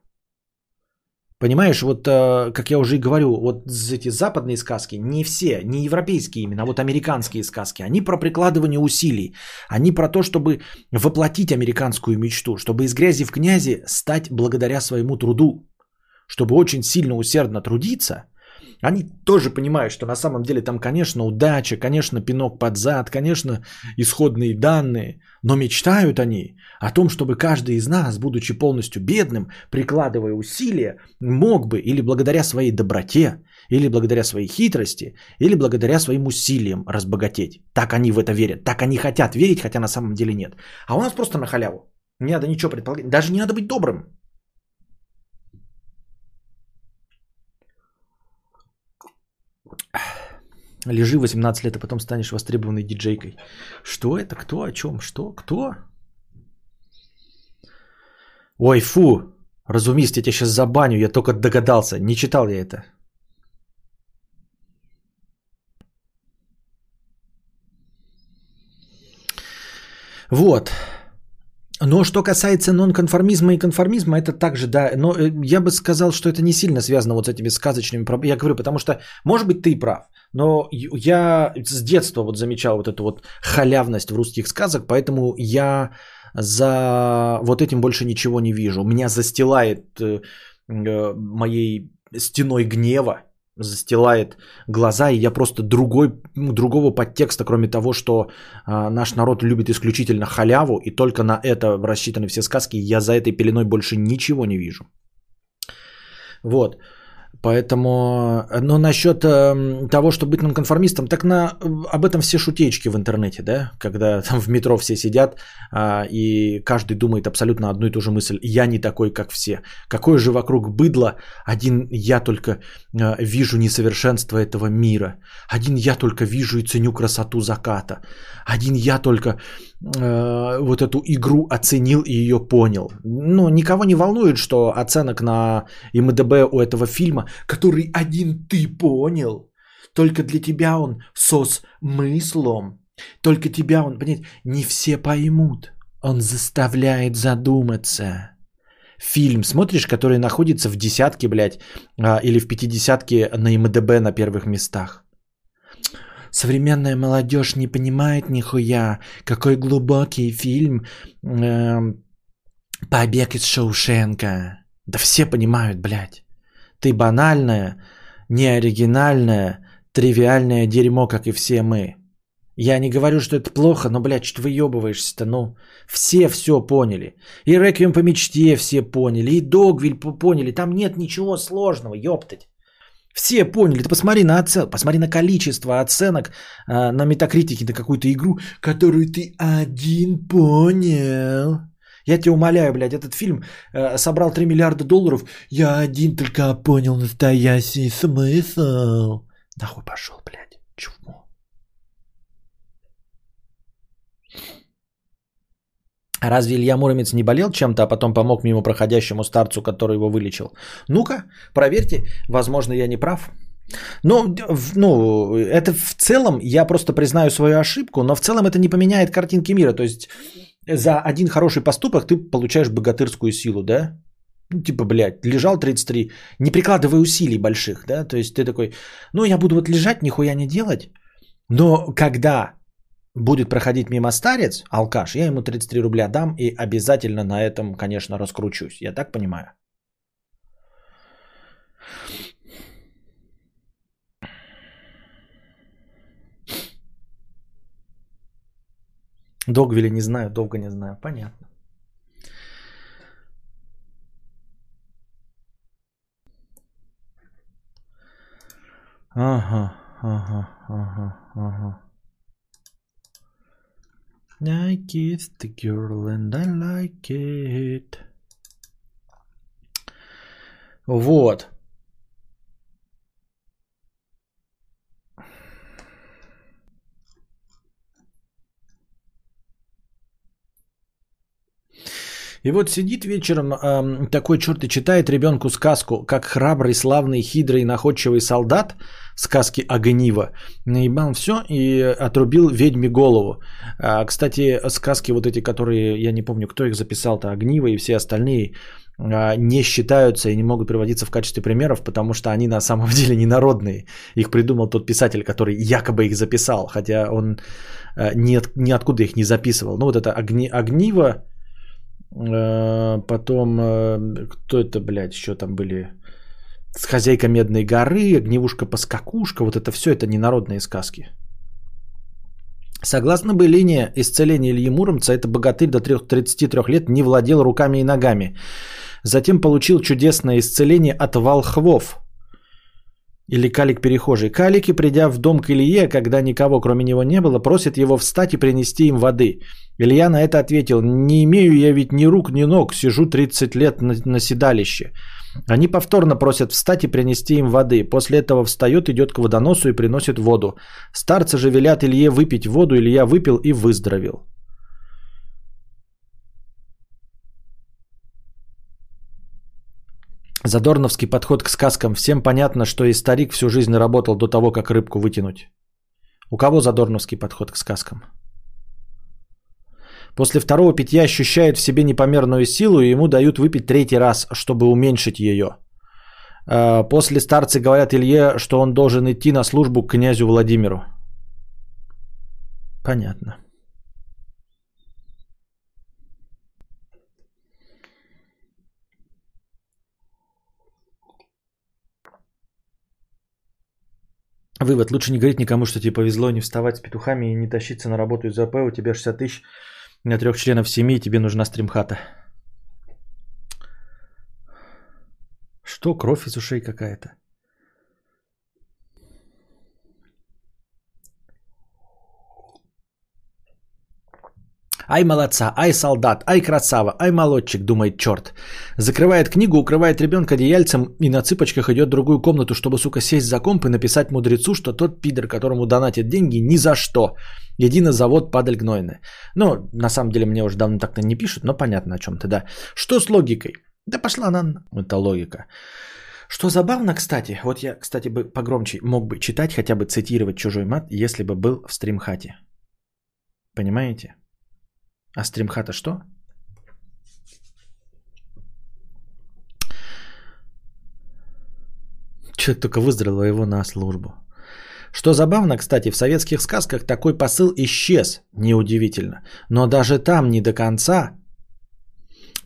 Понимаешь, вот э, как я уже и говорю, вот эти западные сказки, не все, не европейские именно, а вот американские сказки, они про прикладывание усилий, они про то, чтобы воплотить американскую мечту, чтобы из грязи в князи стать благодаря своему труду, чтобы очень сильно усердно трудиться – они тоже понимают, что на самом деле там, конечно, удача, конечно, пинок под зад, конечно, исходные данные, но мечтают они о том, чтобы каждый из нас, будучи полностью бедным, прикладывая усилия, мог бы или благодаря своей доброте, или благодаря своей хитрости, или благодаря своим усилиям разбогатеть. Так они в это верят, так они хотят верить, хотя на самом деле нет. А у нас просто на халяву. Не надо ничего предполагать, даже не надо быть добрым. Лежи 18 лет, а потом станешь востребованной диджейкой. Что это? Кто? О чем? Что? Кто? Ой, фу. Разумист, я тебя сейчас забаню, я только догадался. Не читал я это. Вот. Но что касается нонконформизма и конформизма, это также, да, но э, я бы сказал, что это не сильно связано вот с этими сказочными проблемами. Я говорю, потому что, может быть, ты прав, но я с детства вот замечал вот эту вот халявность в русских сказок, поэтому я за вот этим больше ничего не вижу. Меня застилает э, э, моей стеной гнева, застилает глаза, и я просто другой, другого подтекста, кроме того, что а, наш народ любит исключительно халяву, и только на это рассчитаны все сказки, я за этой пеленой больше ничего не вижу. Вот. Поэтому, но насчет э, того, чтобы быть нонконформистом, так на, об этом все шутечки в интернете, да, когда там в метро все сидят, э, и каждый думает абсолютно одну и ту же мысль, я не такой, как все. Какое же вокруг быдло, один я только э, вижу несовершенство этого мира, один я только вижу и ценю красоту заката, один я только Э, вот эту игру оценил и ее понял. Ну, никого не волнует, что оценок на МДБ у этого фильма, который один ты понял, только для тебя он со смыслом, только тебя он, понимаете, не все поймут. Он заставляет задуматься. Фильм смотришь, который находится в десятке, блядь, а, или в пятидесятке на МДБ на первых местах. Современная молодежь не понимает нихуя, какой глубокий фильм э, «Побег из Шоушенка». Да все понимают, блядь. Ты банальная, неоригинальная, тривиальное дерьмо, как и все мы. Я не говорю, что это плохо, но, блядь, что выебываешься-то, ну. Все все поняли. И Реквием по мечте все поняли, и Догвиль поняли. Там нет ничего сложного, ёптать. Все поняли. Ты посмотри на оценку, посмотри на количество оценок э, на метакритике на какую-то игру, которую ты один понял. Я тебя умоляю, блядь, этот фильм э, собрал 3 миллиарда долларов. Я один только понял настоящий смысл. Нахуй пошел, блядь. А разве Илья Муромец не болел чем-то, а потом помог мимо проходящему старцу, который его вылечил? Ну-ка, проверьте, возможно, я не прав. Ну, ну, это в целом, я просто признаю свою ошибку, но в целом это не поменяет картинки мира. То есть за один хороший поступок ты получаешь богатырскую силу, да? Ну, типа, блядь, лежал 33, не прикладывая усилий больших, да? То есть ты такой, ну, я буду вот лежать, нихуя не делать. Но когда будет проходить мимо старец, алкаш, я ему 33 рубля дам и обязательно на этом, конечно, раскручусь. Я так понимаю? Догвили не знаю, долго не знаю. Понятно. Ага, ага, ага, ага. I kissed the girl and I like it. Вот. И вот сидит вечером э, такой черт и читает ребенку сказку, как храбрый, славный, хитрый, находчивый солдат сказки Огниво. Наебал все и отрубил ведьме голову. А, кстати, сказки вот эти, которые, я не помню, кто их записал-то, Огниво и все остальные, а, не считаются и не могут приводиться в качестве примеров, потому что они на самом деле не народные. Их придумал тот писатель, который якобы их записал, хотя он а, ни, ниоткуда их не записывал. Ну вот это огни, Огниво, Э, потом, кто это, блядь, еще там были? С хозяйка Медной горы, огневушка-поскакушка, вот это все, это не народные сказки. Согласно былине, исцеление Ильи Муромца, это богатырь до 33 лет не владел руками и ногами. Затем получил чудесное исцеление от волхвов, или Калик перехожий. Калики, придя в дом к Илье, когда никого кроме него не было, просят его встать и принести им воды. Илья на это ответил, не имею я ведь ни рук, ни ног, сижу 30 лет на, на седалище. Они повторно просят встать и принести им воды. После этого встает, идет к водоносу и приносит воду. Старцы же велят Илье выпить воду, Илья выпил и выздоровел. Задорновский подход к сказкам. Всем понятно, что и старик всю жизнь работал до того, как рыбку вытянуть. У кого задорновский подход к сказкам? После второго питья ощущает в себе непомерную силу, и ему дают выпить третий раз, чтобы уменьшить ее. А, после старцы говорят Илье, что он должен идти на службу к князю Владимиру. Понятно. Вывод. Лучше не говорить никому, что тебе повезло не вставать с петухами и не тащиться на работу из АП. У тебя 60 тысяч на трех членов семьи, тебе нужна стримхата. Что? Кровь из ушей какая-то. Ай молодца, ай солдат, ай красава, ай молодчик, думает черт. Закрывает книгу, укрывает ребенка одеяльцем и на цыпочках идет в другую комнату, чтобы, сука, сесть за комп и написать мудрецу, что тот пидор, которому донатят деньги, ни за что. Иди на завод, падаль гнойная. Ну, на самом деле мне уже давно так-то не пишут, но понятно о чем-то, да. Что с логикой? Да пошла она, это логика. Что забавно, кстати, вот я, кстати, бы погромче мог бы читать, хотя бы цитировать чужой мат, если бы был в стримхате. Понимаете? А стримхата что? Человек только выздоровел его на службу. Что забавно, кстати, в советских сказках такой посыл исчез, неудивительно. Но даже там не до конца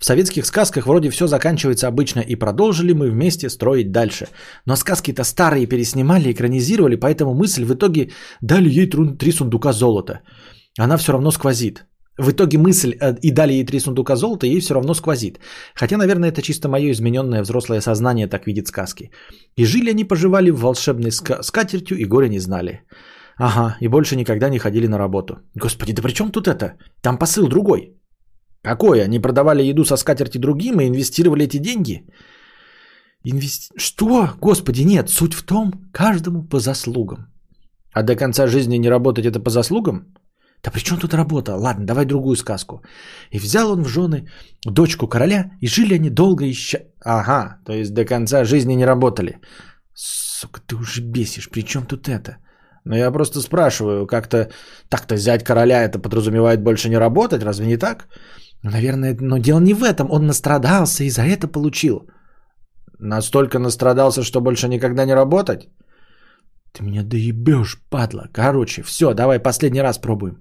В советских сказках вроде все заканчивается обычно, и продолжили мы вместе строить дальше. Но сказки-то старые переснимали, экранизировали, поэтому мысль в итоге дали ей три сундука золота. Она все равно сквозит. В итоге мысль э, и дали ей три сундука золота, ей все равно сквозит. Хотя, наверное, это чисто мое измененное взрослое сознание так видит сказки. И жили они, поживали в волшебной ска- скатертью и горя не знали. Ага, и больше никогда не ходили на работу. Господи, да при чем тут это? Там посыл другой. Какой? Они продавали еду со скатерти другим и инвестировали эти деньги? Инвести... Что? Господи, нет. Суть в том, каждому по заслугам. А до конца жизни не работать это по заслугам? Да при чем тут работа? Ладно, давай другую сказку. И взял он в жены дочку короля, и жили они долго и ща... Ага, то есть до конца жизни не работали. Сука, ты уже бесишь, при чем тут это? Но я просто спрашиваю, как-то так-то взять короля, это подразумевает больше не работать, разве не так? Ну, наверное, но дело не в этом, он настрадался и за это получил. Настолько настрадался, что больше никогда не работать? Ты меня доебешь, падла. Короче, все, давай последний раз пробуем.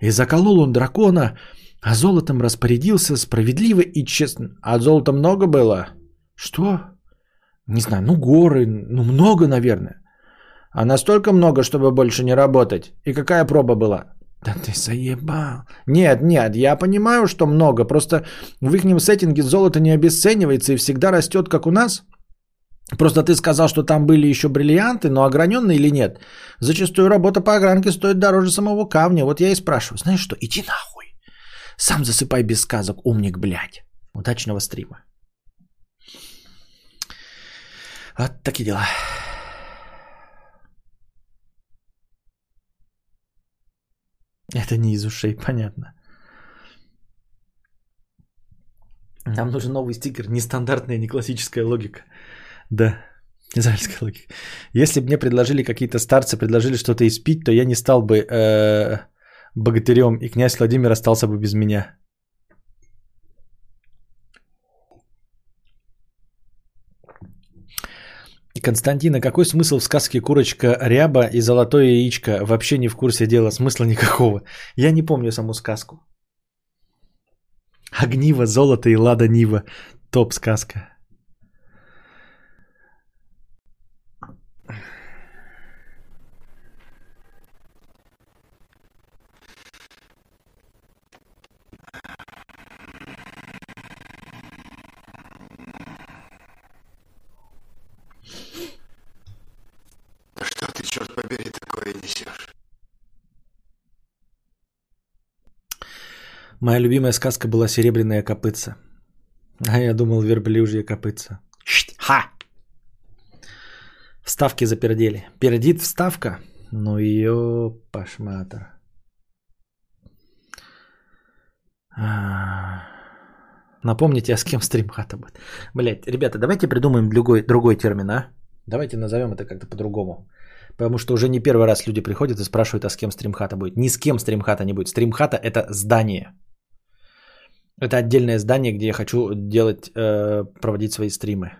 И заколол он дракона, а золотом распорядился справедливо и честно. А золота много было? Что? Не знаю, ну горы, ну много, наверное. А настолько много, чтобы больше не работать. И какая проба была? Да ты заебал. Нет, нет, я понимаю, что много. Просто в их сеттинге золото не обесценивается и всегда растет, как у нас. Просто ты сказал, что там были еще бриллианты, но ограненные или нет? Зачастую работа по огранке стоит дороже самого камня. Вот я и спрашиваю. Знаешь что, иди нахуй. Сам засыпай без сказок, умник, блядь. Удачного стрима. Вот такие дела. Это не из ушей, понятно. Нам нужен новый стикер, нестандартная, не классическая логика. Да, израильская логика. Если бы мне предложили какие-то старцы, предложили что-то испить, то я не стал бы э, богатырем, и князь Владимир остался бы без меня. Константина, какой смысл в сказке «Курочка ряба» и «Золотое яичко»? Вообще не в курсе дела, смысла никакого. Я не помню саму сказку. Огниво, золото и лада нива. Топ сказка. черт побери, такое несешь? Моя любимая сказка была «Серебряная копытца». А я думал, верблюжья копытца. Ха! Вставки запердели. Пердит вставка? Ну ее пошматор. А. Напомните, а с кем стримхата будет? Блять, ребята, давайте придумаем другой, другой термин, а? Давайте назовем это как-то по-другому. Потому что уже не первый раз люди приходят и спрашивают, а с кем стримхата будет. Ни с кем стримхата не будет. Стримхата это здание. Это отдельное здание, где я хочу делать, э, проводить свои стримы.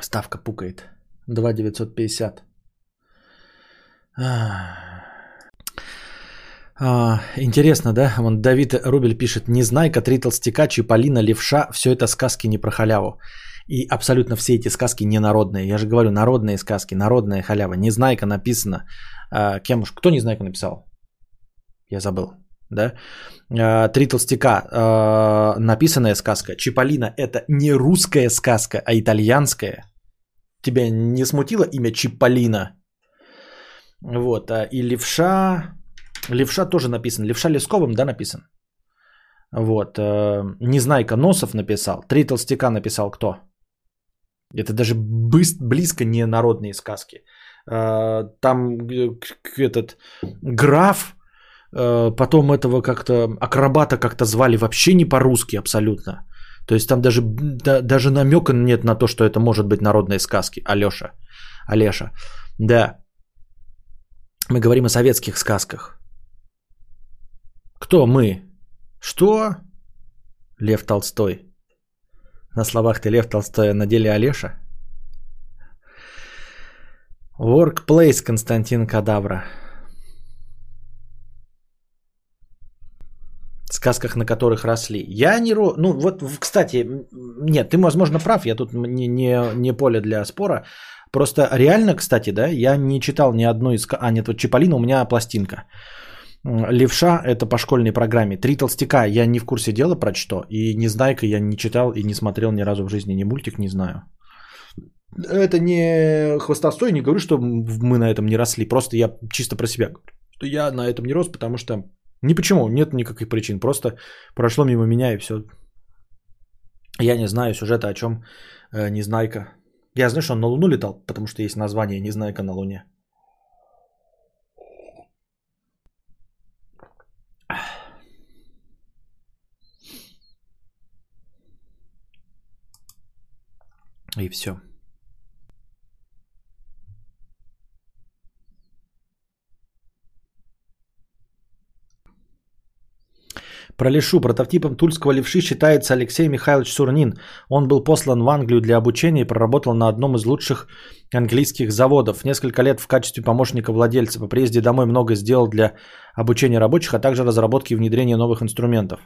Ставка пукает. 2950. А, интересно, да? Вон Давид Рубель пишет, Незнайка, Три толстяка, Чиполлино, Левша, все это сказки не про халяву. И абсолютно все эти сказки не народные. Я же говорю, народные сказки, народная халява. Незнайка написано. А, кем уж? Кто Незнайку написал? Я забыл. Да? А, Три толстяка. А, написанная сказка. Чиполлино это не русская сказка, а итальянская. Тебя не смутило имя Чиполлино? Вот. И Левша... Левша тоже написан. Левша Лесковым, да, написан? Вот. Незнайка Носов написал. Три толстяка написал кто? Это даже близко не народные сказки. Э, там этот граф, э, потом этого как-то акробата как-то звали вообще не по-русски абсолютно. То есть там даже, да, даже намека нет на то, что это может быть народные сказки. Алеша. Алеша. Да. Мы говорим о советских сказках. Кто мы? Что? Лев Толстой. На словах ты Лев Толстой, на деле Олеша? Workplace Константин Кадавра. сказках, на которых росли. Я не... Ро... Ну, вот, кстати, нет, ты, возможно, прав, я тут не, не, не поле для спора. Просто реально, кстати, да, я не читал ни одной из... А, нет, вот Чиполлино у меня пластинка. Левша – это по школьной программе. Три толстяка я не в курсе дела про что. И Незнайка я не читал и не смотрел ни разу в жизни. Ни мультик не знаю. Это не хвостостой, не говорю, что мы на этом не росли. Просто я чисто про себя говорю. Что я на этом не рос, потому что... Ни почему, нет никаких причин. Просто прошло мимо меня и все. Я не знаю сюжета, о чем э, Незнайка. Я знаю, что он на Луну летал, потому что есть название Незнайка на Луне. И все. Про прототипом тульского левши считается Алексей Михайлович Сурнин. Он был послан в Англию для обучения и проработал на одном из лучших английских заводов. Несколько лет в качестве помощника владельца. По приезде домой много сделал для обучения рабочих, а также разработки и внедрения новых инструментов.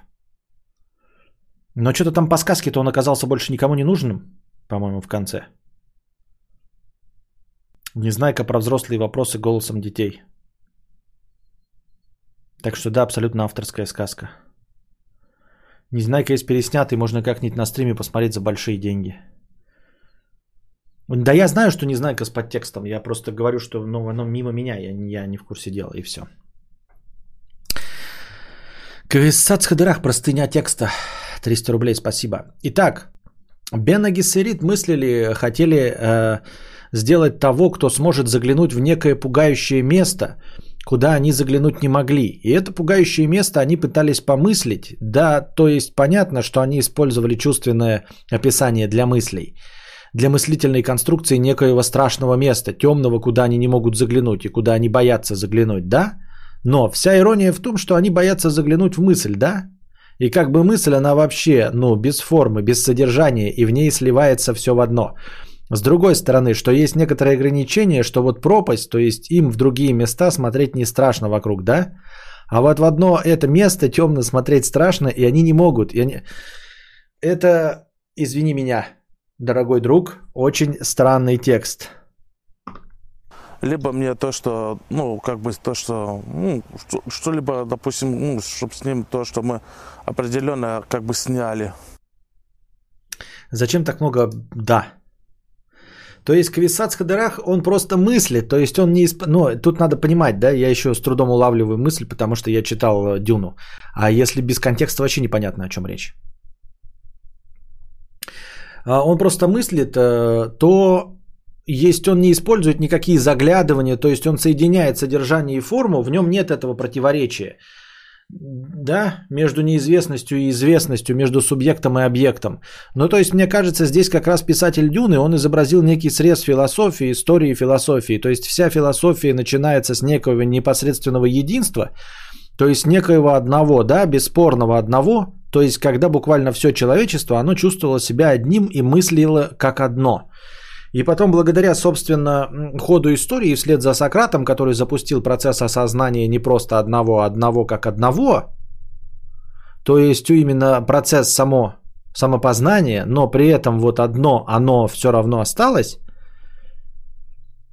Но что-то там по сказке-то он оказался больше никому не нужным, по-моему, в конце. Незнайка про взрослые вопросы голосом детей. Так что да, абсолютно авторская сказка. Незнайка есть переснятый, можно как-нибудь на стриме посмотреть за большие деньги. Да я знаю, что Незнайка с подтекстом. Я просто говорю, что ну, оно мимо меня. Я, я не в курсе дела, и все. Квиссац Хадырах, простыня текста. 300 рублей, спасибо. Итак, Бена Гессерит мыслили, хотели э, сделать того, кто сможет заглянуть в некое пугающее место, куда они заглянуть не могли. И это пугающее место они пытались помыслить. Да, то есть понятно, что они использовали чувственное описание для мыслей. Для мыслительной конструкции некоего страшного места, темного, куда они не могут заглянуть и куда они боятся заглянуть, да? Но вся ирония в том, что они боятся заглянуть в мысль, да? И как бы мысль, она вообще, ну, без формы, без содержания, и в ней сливается все в одно. С другой стороны, что есть некоторые ограничения, что вот пропасть, то есть им в другие места смотреть не страшно вокруг, да? А вот в одно это место темно смотреть страшно, и они не могут. И они... Это, извини меня, дорогой друг, очень странный текст. Либо мне то, что, ну, как бы то, что, ну, что- что-либо, допустим, ну, чтобы с ним то, что мы определенно как бы сняли. Зачем так много «да»? То есть Квисац Хадырах, он просто мыслит, то есть он не... Исп... Ну, тут надо понимать, да, я еще с трудом улавливаю мысль, потому что я читал э, Дюну. А если без контекста, вообще непонятно, о чем речь. А Он просто мыслит, э, то есть он не использует никакие заглядывания, то есть он соединяет содержание и форму, в нем нет этого противоречия. Да, между неизвестностью и известностью, между субъектом и объектом. Ну, то есть, мне кажется, здесь как раз писатель Дюны, он изобразил некий срез философии, истории философии. То есть, вся философия начинается с некого непосредственного единства, то есть, некоего одного, да, бесспорного одного, то есть, когда буквально все человечество, оно чувствовало себя одним и мыслило как одно. И потом, благодаря, собственно, ходу истории, вслед за Сократом, который запустил процесс осознания не просто одного, а одного как одного, то есть именно процесс само, самопознания, но при этом вот одно, оно все равно осталось,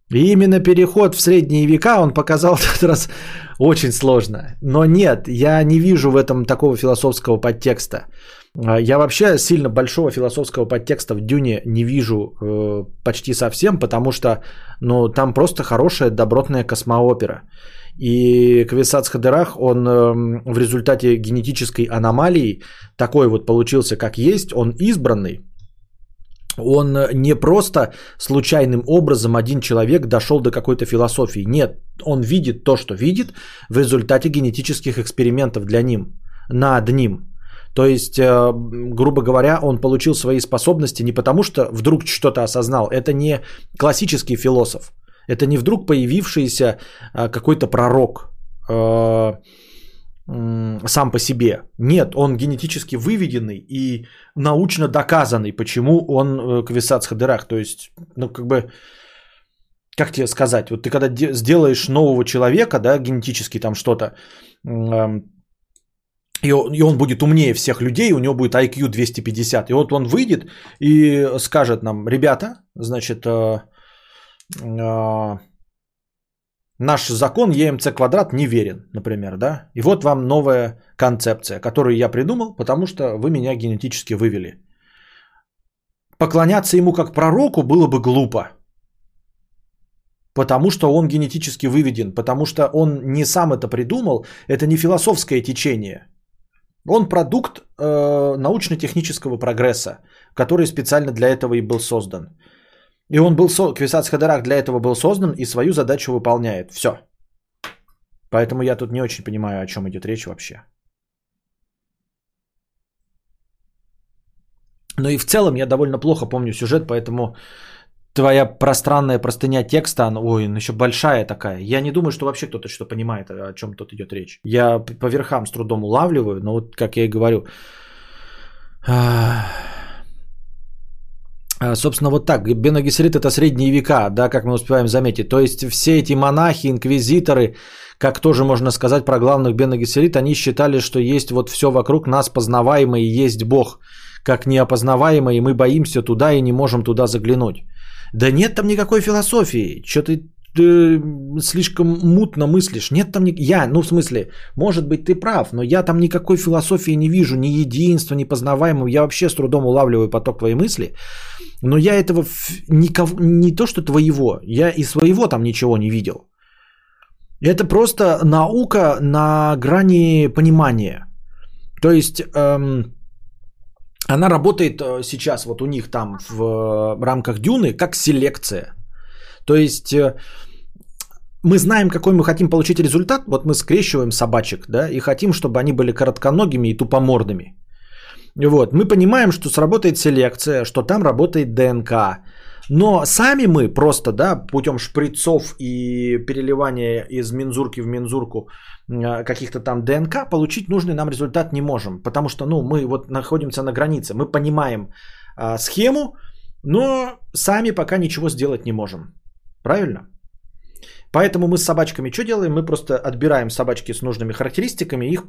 и именно переход в средние века он показал в этот раз очень сложно. Но нет, я не вижу в этом такого философского подтекста. А, Я вообще сильно большого философского подтекста в Дюне не вижу э, почти совсем, потому что ну, там просто хорошая добротная космоопера. И Квисац Хадырах, он эм, в результате генетической аномалии такой вот получился, как есть, он избранный, он не просто случайным образом один человек дошел до какой-то философии. Нет, он видит то, что видит в результате генетических экспериментов для ним, над ним. То есть, э, грубо говоря, он получил свои способности не потому, что вдруг что-то осознал. Это не классический философ. Это не вдруг появившийся э, какой-то пророк э, сам по себе. Нет, он генетически выведенный и научно доказанный, почему он э, Квисац Хадырах. То есть, ну, как бы, как тебе сказать, вот ты когда де- сделаешь нового человека, да, генетически там что-то, эм, и он, и он будет умнее всех людей, у него будет IQ 250. И вот он выйдет и скажет нам, ребята, значит, э, э, наш закон ЕМЦ квадрат неверен, например, да? И вот вам новая концепция, которую я придумал, потому что вы меня генетически вывели. Поклоняться ему как пророку было бы глупо. Потому что он генетически выведен, потому что он не сам это придумал, это не философское течение. Он продукт э, научно-технического прогресса, который специально для этого и был создан. И он был, со... Квисац Хадарах для этого был создан и свою задачу выполняет. Все. Поэтому я тут не очень понимаю, о чем идет речь вообще. Но и в целом я довольно плохо помню сюжет, поэтому твоя пространная простыня текста, она, ой, еще большая такая. Я не думаю, что вообще кто-то что понимает, о чем тут идет речь. Я по верхам с трудом улавливаю, но вот как я и говорю. А, собственно, вот так. Бенагисерит это средние века, да, как мы успеваем заметить. То есть все эти монахи, инквизиторы, как тоже можно сказать про главных Бенагисерит, они считали, что есть вот все вокруг нас познаваемое и есть Бог. Как неопознаваемое, и мы боимся туда и не можем туда заглянуть. Да нет там никакой философии. Что ты, ты слишком мутно мыслишь. Нет там ни... Я, ну в смысле, может быть ты прав, но я там никакой философии не вижу, ни единства, ни познаваемого. Я вообще с трудом улавливаю поток твоей мысли. Но я этого никого, не то что твоего, я и своего там ничего не видел. Это просто наука на грани понимания. То есть эм, она работает э, сейчас вот у них там в э, рамках Дюны как селекция. То есть э, мы знаем, какой мы хотим получить результат. Вот мы скрещиваем собачек, да, и хотим, чтобы они были коротконогими и тупомордыми. Вот, мы понимаем, что сработает селекция, что там работает ДНК. Но сами мы просто, да, путем шприцов и переливания из мензурки в мензурку а, каких-то там ДНК получить нужный нам результат не можем. Потому что, ну, мы вот находимся на границе. Мы понимаем а, схему, но сами пока ничего сделать не можем. Правильно? Поэтому мы с собачками что делаем? Мы просто отбираем собачки с нужными характеристиками их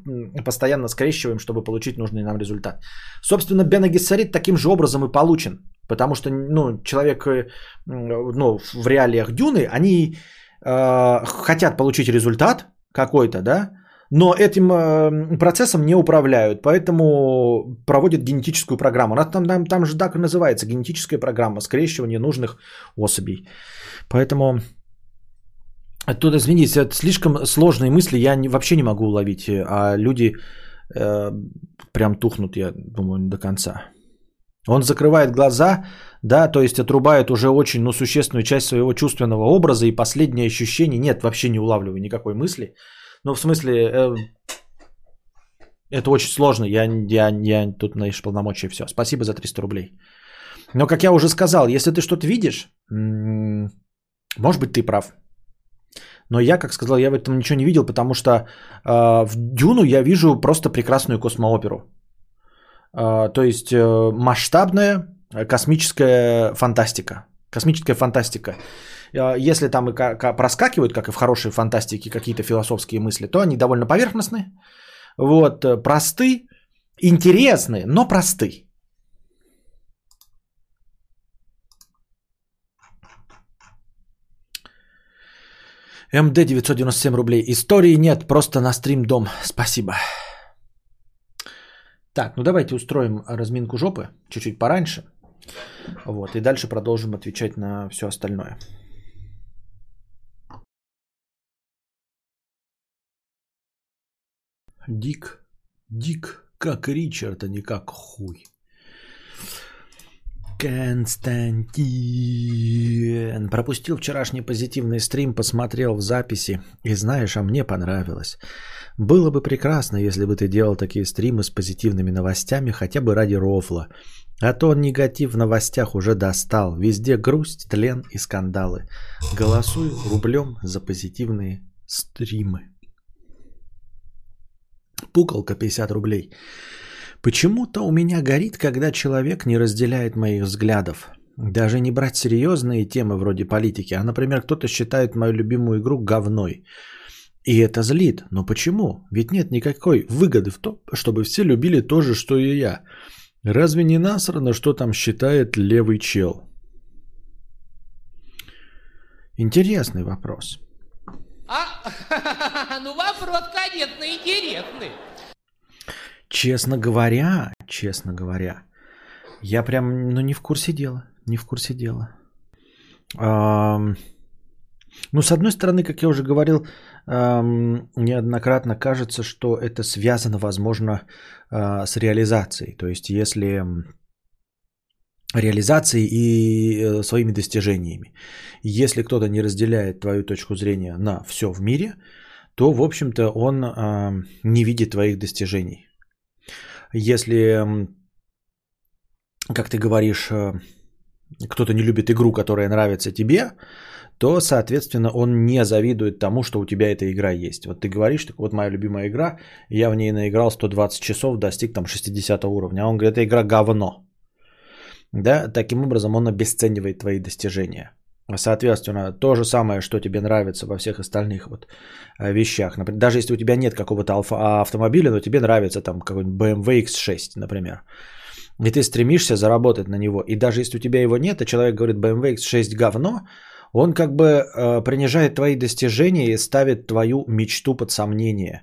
постоянно скрещиваем, чтобы получить нужный нам результат. Собственно, Бенагиссарит таким же образом и получен. Потому что ну, человек э, ну, в реалиях Дюны, они э, хотят получить результат какой-то, да, но этим э, процессом не управляют, поэтому проводят генетическую программу. Она там, там, там же так и называется, генетическая программа, скрещивание нужных особей. Поэтому Тут, извините, это слишком сложные мысли я не, вообще не могу уловить, а люди э, прям тухнут, я думаю, до конца. Он закрывает глаза, да, то есть отрубает уже очень, ну, существенную часть своего чувственного образа и последнее ощущение. Нет, вообще не улавливаю никакой мысли. Ну, в смысле, э, это очень сложно. Я, я, я тут наишь полномочия все. Спасибо за 300 рублей. Но, как я уже сказал, если ты что-то видишь, может быть, ты прав. Но я, как сказал, я в этом ничего не видел, потому что э, в Дюну я вижу просто прекрасную космооперу. Э, то есть э, масштабная космическая фантастика. Космическая фантастика. Э, если там и проскакивают, как и в хорошей фантастике, какие-то философские мысли, то они довольно поверхностны. Вот, э, просты, интересны, но просты. МД 997 рублей. Истории нет, просто на стрим дом. Спасибо. Так, ну давайте устроим разминку жопы чуть-чуть пораньше. Вот, и дальше продолжим отвечать на все остальное. Дик, Дик, как Ричард, а не как хуй. Константин. Пропустил вчерашний позитивный стрим, посмотрел в записи. И знаешь, а мне понравилось. Было бы прекрасно, если бы ты делал такие стримы с позитивными новостями, хотя бы ради рофла. А то негатив в новостях уже достал. Везде грусть, тлен и скандалы. Голосуй рублем за позитивные стримы. Пукалка 50 рублей. Почему-то у меня горит, когда человек не разделяет моих взглядов. Даже не брать серьезные темы вроде политики, а, например, кто-то считает мою любимую игру говной. И это злит. Но почему? Ведь нет никакой выгоды в том, чтобы все любили то же, что и я. Разве не насрано, что там считает левый чел? Интересный вопрос. А, ну вопрос, конечно, интересный. Честно говоря, честно говоря, я прям, ну, не в курсе дела. Не в курсе дела. Ам, Ну, с одной стороны, как я уже говорил, ам, неоднократно кажется, что это связано, возможно, а, с реализацией. То есть, если реализацией и э, своими достижениями. Если кто-то не разделяет твою точку зрения на все в мире, то, в общем-то, он а, не видит твоих достижений. Если, как ты говоришь, э, кто-то не любит игру, которая нравится тебе, то, соответственно, он не завидует тому, что у тебя эта игра есть. Вот ты говоришь, так вот моя любимая игра, я в ней наиграл 120 часов, достиг там 60 уровня. А он говорит, эта игра говно. Да, таким образом он обесценивает твои достижения. Соответственно, то же самое, что тебе нравится во всех остальных вот э, вещах. Например, даже если у тебя нет какого-то алфа- автомобиля, но тебе нравится там какой-нибудь BMW X6, например, и ты стремишься заработать на него, и даже если у тебя его нет, а человек говорит BMW X6 говно, он как бы э, принижает твои достижения и ставит твою мечту под сомнение.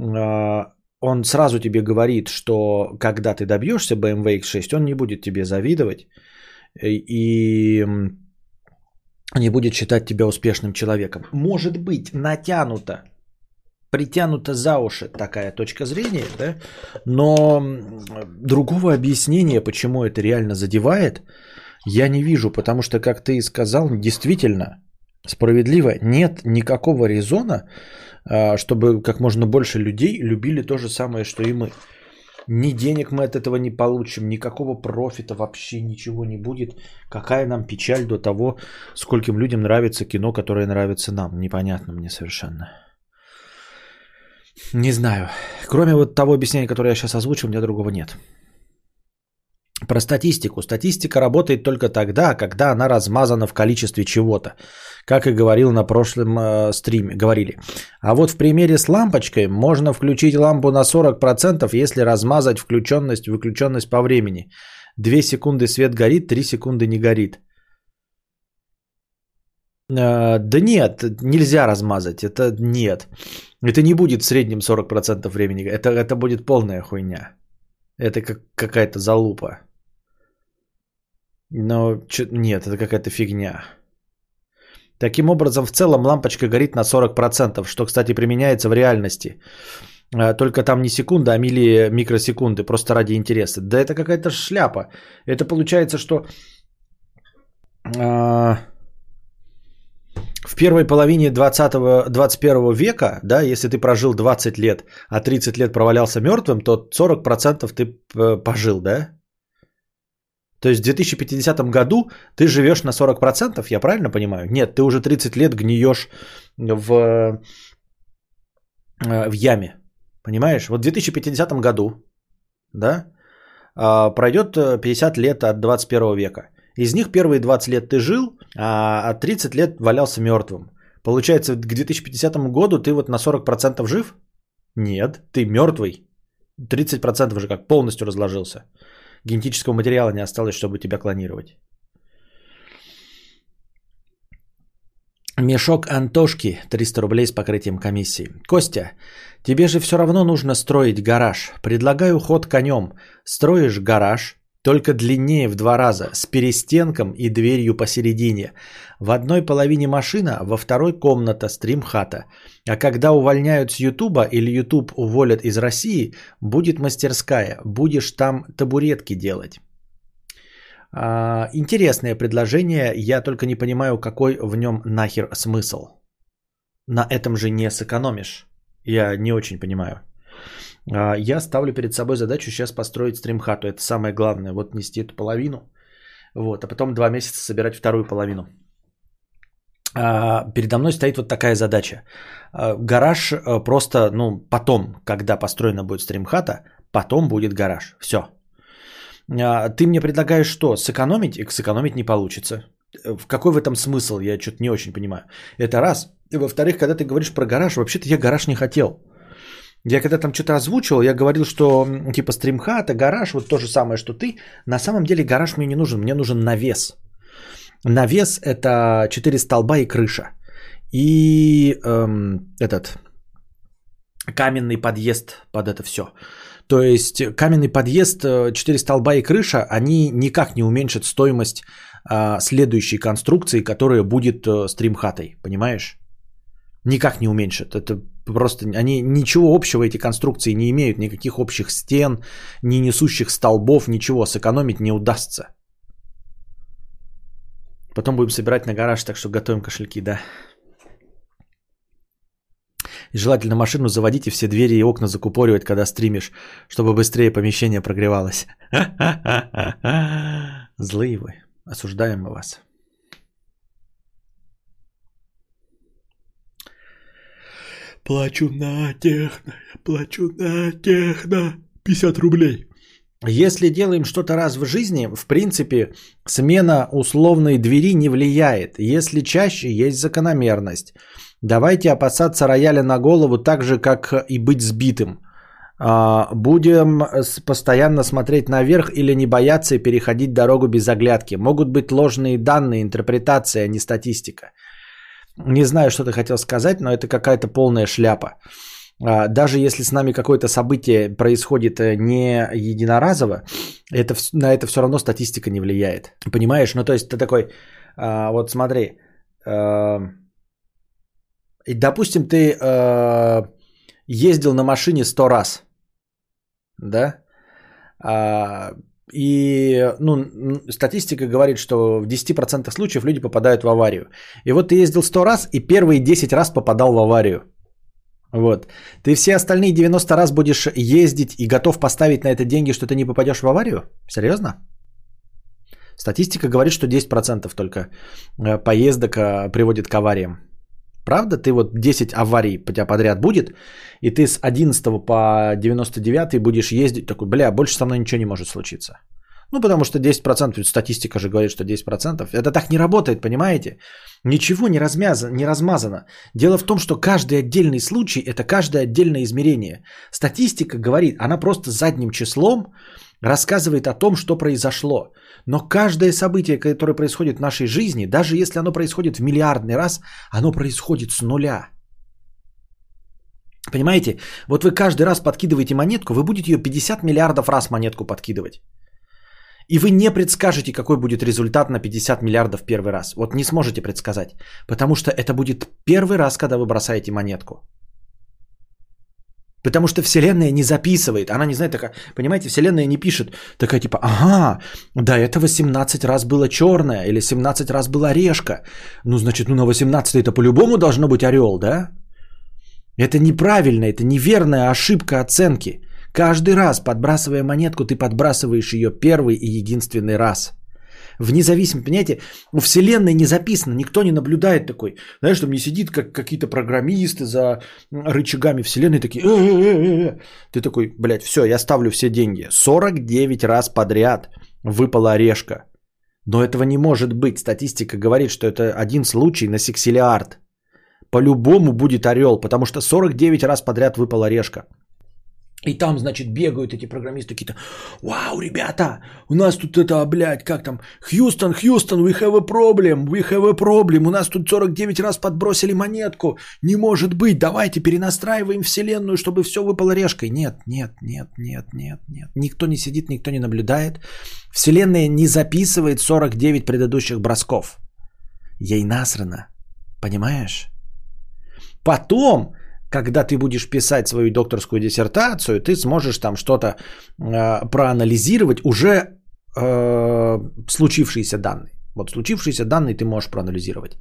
Э, он сразу тебе говорит, что когда ты добьешься BMW X6, он не будет тебе завидовать и не будет считать тебя успешным человеком. Может быть, натянуто, притянута за уши такая точка зрения, да? но другого объяснения, почему это реально задевает, я не вижу, потому что, как ты и сказал, действительно, справедливо, нет никакого резона, а, чтобы как можно больше людей любили то же самое, что и мы. Ни денег мы от этого не получим, никакого профита вообще ничего не будет. Какая нам печаль до того, скольким людям нравится кино, которое нравится нам. Непонятно мне совершенно. Не знаю. Кроме вот того объяснения, которое я сейчас озвучил, у меня другого нет. Про статистику. Статистика работает только тогда, когда она размазана в количестве чего-то. Как и говорил на прошлом э, стриме, говорили. А вот в примере с лампочкой можно включить лампу на 40%, если размазать включенность, выключенность по времени. 2 секунды свет горит, 3 секунды не горит. Э, да нет, нельзя размазать. Это нет. Это не будет в среднем 40% времени. Это, это будет полная хуйня. Это как какая-то залупа. Но чё- нет, это какая-то фигня. Таким образом, в целом лампочка горит на 40%, что, кстати, применяется в реальности. А, Только там не секунда, а мили микросекунды, просто ради интереса. Да это какая-то шляпа. Это получается, что а, в первой половине 20 21 века, да, если ты прожил 20 лет, а 30 лет провалялся мертвым, то 40% ты э, пожил, да? То есть в 2050 году ты живешь на 40%, я правильно понимаю? Нет, ты уже 30 лет гниешь в, э, в яме. Понимаешь? Вот в 2050 году, да, а, пройдет э, 50 лет от 21 века. Из них первые 20 лет ты жил, а 30 лет валялся мертвым. Получается, к 2050 году ты вот на 40% жив? Нет, ты мертвый. 30% уже как полностью разложился. Генетического материала не осталось, чтобы тебя клонировать. Мешок Антошки, 300 рублей с покрытием комиссии. Костя, тебе же все равно нужно строить гараж. Предлагаю ход конем. Строишь гараж, только длиннее в два раза, с перестенком и дверью посередине. В одной половине машина, во второй комната, стрим-хата. А когда увольняют с Ютуба или Ютуб уволят из России, будет мастерская. Будешь там табуретки делать. А, интересное предложение, я только не понимаю, какой в нем нахер смысл. На этом же не сэкономишь. Я не очень понимаю. А, Я ставлю перед собой задачу сейчас построить стримхату. Это самое главное. Вот нести эту половину. Вот, а потом два месяца собирать вторую половину. А, Передо мной стоит вот такая задача. А, Гараж а, просто, ну, потом, когда построена будет стримхата, потом будет гараж. Все. Ты мне предлагаешь что? Сэкономить? И сэкономить не получится. В какой в этом смысл? Я что-то не очень понимаю. Это раз. И во-вторых, когда ты говоришь про гараж, вообще-то я гараж не хотел. Я когда там что-то озвучивал, я говорил, что типа стримхата, гараж, вот то же самое, что ты. На самом деле гараж мне не нужен, мне нужен навес. Навес это 4 столба и крыша. И эм, этот каменный подъезд под это все. То есть каменный подъезд, э, 4 столба и крыша, они никак не уменьшат стоимость а, следующей конструкции, которая будет э, стримхатой, понимаешь? Никак не уменьшат. Это просто они ничего общего эти конструкции не имеют, никаких общих стен, ни несущих столбов, ничего сэкономить не удастся. Потом будем собирать на гараж, так что готовим кошельки, да. И желательно машину заводить и все двери и окна закупоривать, когда стримишь, чтобы быстрее помещение прогревалось. Злые вы. Осуждаем мы вас. Плачу на техно, плачу на техно. 50 рублей. Если делаем что-то раз в жизни, в принципе, смена условной двери не влияет. Если чаще, есть закономерность. Давайте опасаться рояля на голову так же, как и быть сбитым. А, Будем постоянно смотреть наверх или не бояться и переходить дорогу без оглядки. Могут быть ложные данные, интерпретация, а не статистика. Не знаю, что ты хотел сказать, но это какая-то полная шляпа. А, Даже если с нами какое-то событие происходит э, не единоразово, это, на это все равно статистика не влияет. Понимаешь? Ну, то есть ты такой, а, вот смотри, а, допустим, ты ездил на машине сто раз, да? И ну, статистика говорит, что в 10% случаев люди попадают в аварию. И вот ты ездил 100 раз и первые 10 раз попадал в аварию. Вот. Ты все остальные 90 раз будешь ездить и готов поставить на это деньги, что ты не попадешь в аварию? Серьезно? Статистика говорит, что 10% только э, поездок э, приводит к авариям. Правда? Ты вот 10 аварий у тебя подряд будет, и ты с 11 по 99 будешь ездить такой, бля, больше со мной ничего не может случиться. Ну, потому что 10%, ведь статистика же говорит, что 10%. Это так не работает, понимаете? Ничего не, размязано, не размазано. Дело в том, что каждый отдельный случай – это каждое отдельное измерение. Статистика говорит, она просто задним числом рассказывает о том, что произошло. Но каждое событие, которое происходит в нашей жизни, даже если оно происходит в миллиардный раз, оно происходит с нуля. Понимаете? Вот вы каждый раз подкидываете монетку, вы будете ее 50 миллиардов раз монетку подкидывать. И вы не предскажете, какой будет результат на 50 миллиардов первый раз. Вот не сможете предсказать. Потому что это будет первый раз, когда вы бросаете монетку. Потому что Вселенная не записывает. Она не знает, такая, понимаете, Вселенная не пишет. Такая типа, ага, до этого 17 раз было черное или 17 раз была решка. Ну, значит, ну на 18 это по-любому должно быть орел, да? Это неправильно, это неверная ошибка оценки. Каждый раз, подбрасывая монетку, ты подбрасываешь ее первый и единственный раз. Вне зависимости, понимаете, у Вселенной не записано, никто не наблюдает такой. Знаешь, там не сидит как какие-то программисты за рычагами Вселенной такие. «Э-э-э-э». Ты такой, блядь, все, я ставлю все деньги. 49 раз подряд выпала орешка. Но этого не может быть. Статистика говорит, что это один случай на сексилиард. По-любому будет орел, потому что 49 раз подряд выпала орешка. И там, значит, бегают эти программисты какие-то. Вау, ребята, у нас тут это, блядь, как там? Хьюстон, Хьюстон, we have a problem, we have a problem. У нас тут 49 раз подбросили монетку. Не может быть, давайте перенастраиваем вселенную, чтобы все выпало решкой. Нет, нет, нет, нет, нет, нет. Никто не сидит, никто не наблюдает. Вселенная не записывает 49 предыдущих бросков. Ей насрано. Понимаешь? Потом, когда ты будешь писать свою докторскую диссертацию, ты сможешь там что-то э, проанализировать уже э, случившиеся данные. Вот случившиеся данные ты можешь проанализировать.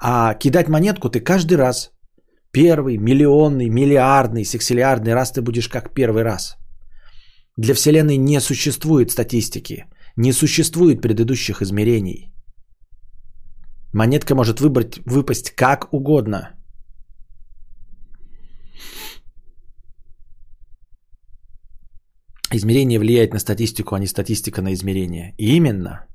А кидать монетку ты каждый раз, первый, миллионный, миллиардный, сексиллиардный раз ты будешь как первый раз. Для Вселенной не существует статистики, не существует предыдущих измерений. Монетка может выбрать, выпасть как угодно – Измерение влияет на статистику, а не статистика на измерение. Именно.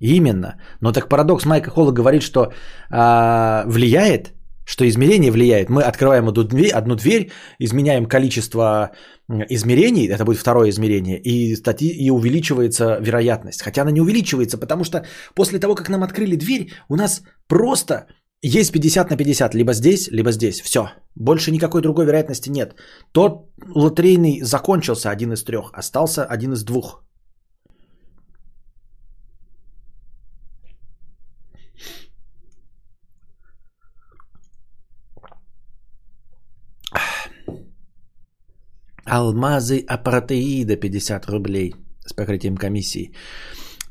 Именно. Но так парадокс Майка Холла говорит, что а, влияет. что измерение влияет. Мы открываем одну дверь, одну дверь изменяем количество измерений, это будет второе измерение, и, стати, и увеличивается вероятность. Хотя она не увеличивается, потому что после того, как нам открыли дверь, у нас просто есть 50 на 50, либо здесь, либо здесь. Все. Больше никакой другой вероятности нет. Тот лотерейный закончился один из трех, остался один из двух. Алмазы апартеида 50 рублей с покрытием комиссии.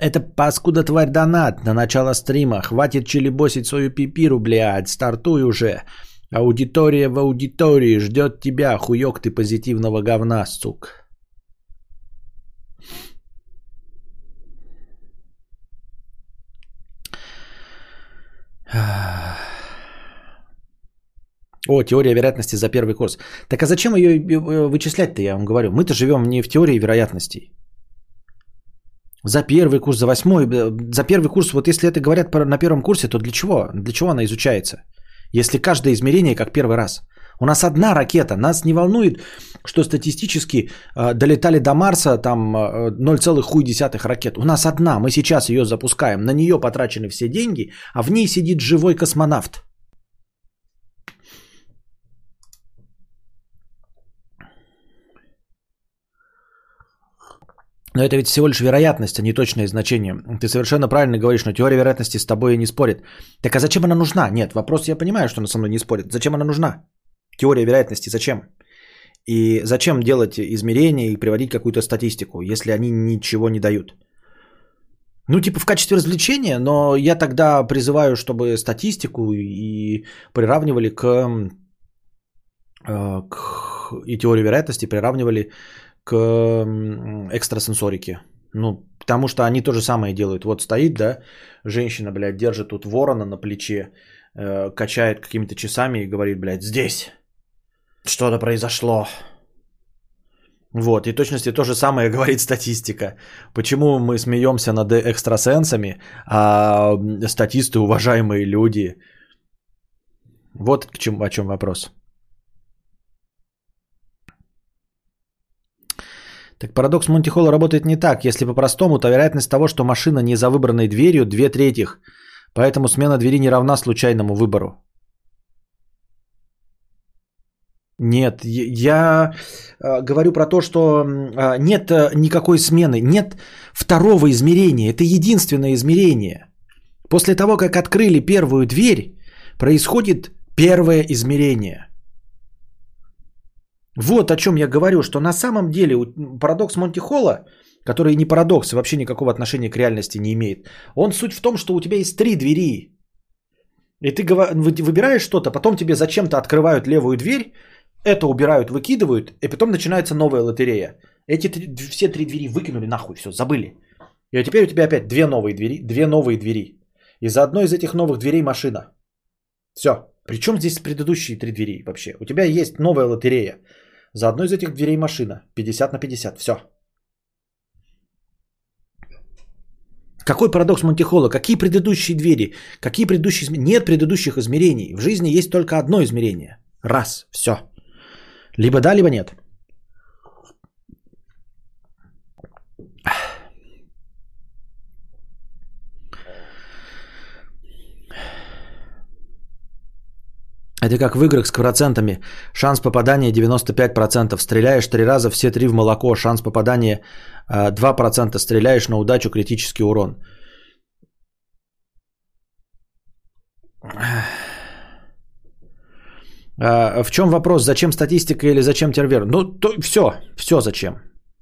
Это паскуда тварь донат на начало стрима. Хватит челебосить свою пипиру, блядь. Стартуй уже. Аудитория в аудитории ждет тебя, хуёк ты позитивного говна, сук. О, теория вероятности за первый курс. Так а зачем ее вычислять-то, я вам говорю? Мы-то живем не в теории вероятностей. За первый курс, за восьмой, э, за первый курс, вот если это говорят на первом курсе, то для чего? Для чего она изучается? Если каждое измерение как первый раз. У нас одна ракета, нас не волнует, что статистически э, долетали до Марса там э, 0,1 ракет. У нас одна, мы сейчас ее запускаем, на нее потрачены все деньги, а в ней сидит живой космонавт. Но это ведь всего лишь вероятность, а не точное значение. Ты совершенно правильно говоришь, но теория вероятности с тобой не спорит. Так а зачем она нужна? Нет, вопрос я понимаю, что она со мной не спорит. Зачем она нужна? Теория вероятности зачем? И зачем делать измерения и приводить какую-то статистику, если они ничего не дают? Ну, типа в качестве развлечения, но я тогда призываю, чтобы статистику и приравнивали к, э, к и теорию вероятности приравнивали к экстрасенсорике. Ну, потому что они то же самое делают. Вот стоит, да, женщина, блядь, держит тут ворона на плече, э, качает какими-то часами и говорит, блядь, здесь что-то произошло. Вот, и точности то же самое говорит статистика. Почему мы смеемся над экстрасенсами, а статисты уважаемые люди? Вот к чему, о чем вопрос. Так парадокс Монтихола работает не так. Если по-простому, то вероятность того, что машина не за выбранной дверью, две третьих. Поэтому смена двери не равна случайному выбору. Нет, я- э, говорю про то, что э, нет э, никакой смены, нет второго измерения, это единственное измерение. После того, как открыли первую дверь, происходит первое измерение. Вот о чем я говорю, что на самом деле парадокс Монтихола, который не парадокс вообще никакого отношения к реальности не имеет, он суть в том, что у тебя есть три двери. И ты выбираешь что-то, потом тебе зачем-то открывают левую дверь, это убирают, выкидывают, и потом начинается новая лотерея. Эти три- все три двери выкинули нахуй, все, забыли. И теперь у тебя опять две новые двери, две новые двери. И за одной из этих новых дверей машина. Все. Причем здесь предыдущие три двери вообще? У тебя есть новая лотерея. За одной из этих дверей машина. 50 на 50. Все. Какой парадокс Монтихола? Какие предыдущие двери? Какие предыдущие измерения? Нет предыдущих измерений. В жизни есть только одно измерение. Раз. Все. Либо да, либо нет. Это как в играх с процентами. Шанс попадания 95%. Стреляешь три раза, все три в молоко. Шанс попадания э, 2%. Стреляешь на удачу, критический урон. А, В чем вопрос? Зачем статистика или зачем тервер? Ну, то, все, все зачем.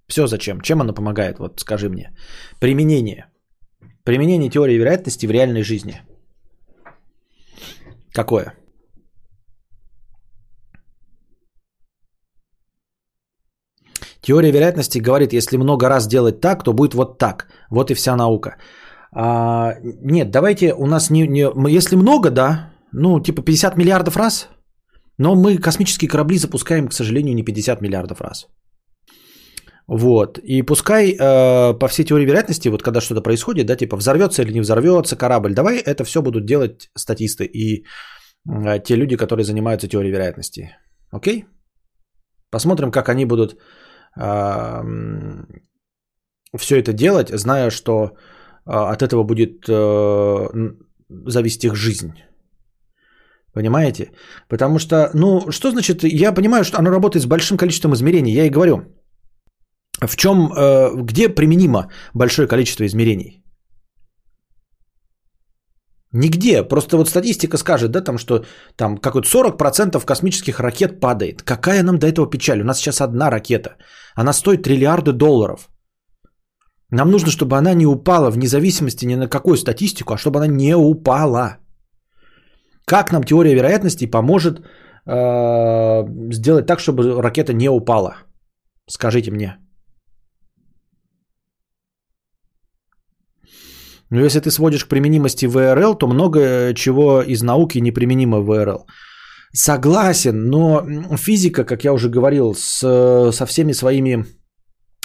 Все зачем. Чем она помогает? Вот скажи мне. Применение. Применение теории вероятности в реальной жизни. Какое? Теория вероятности говорит, если много раз делать так, то будет вот так. Вот и вся наука. А, нет, давайте у нас не, не... Если много, да, ну типа 50 миллиардов раз, но мы космические корабли запускаем, к сожалению, не 50 миллиардов раз. Вот. И пускай э, по всей теории вероятности, вот когда что-то происходит, да, типа взорвется или не взорвется корабль, давай это все будут делать статисты и э, те люди, которые занимаются теорией вероятности. Окей? Посмотрим, как они будут все это делать, зная, что а, от этого будет э, зависеть их жизнь. Понимаете? Потому что, ну, что значит, я понимаю, что оно работает с большим количеством измерений. Я и говорю, в чем, э, где применимо большое количество измерений? Нигде. Просто вот статистика скажет, да, там, что там как вот 40% космических ракет падает. Какая нам до этого печаль? У нас сейчас одна ракета. Она стоит триллиарды долларов. Нам нужно, чтобы она не упала вне зависимости ни на какую статистику, а чтобы она не упала. Как нам теория вероятности поможет э, сделать так, чтобы ракета не упала? Скажите мне. Но если ты сводишь к применимости ВРЛ, то много чего из науки неприменимо в ВРЛ. Согласен, но физика, как я уже говорил, с, со всеми своими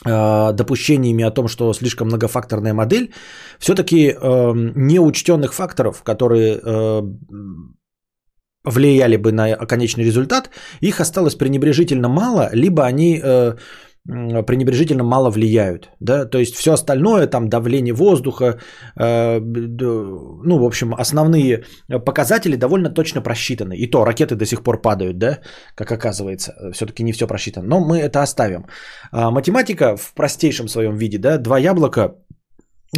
э, допущениями о том, что слишком многофакторная модель, все-таки э, неучтенных факторов, которые э, влияли бы на конечный результат, их осталось пренебрежительно мало, либо они э, пренебрежительно мало влияют. Да? То есть все остальное, там давление воздуха, э, ну, в общем, основные показатели довольно точно просчитаны. И то ракеты до сих пор падают, да, как оказывается. Все-таки не все просчитано. Но мы это оставим. А математика в простейшем своем виде, да, два яблока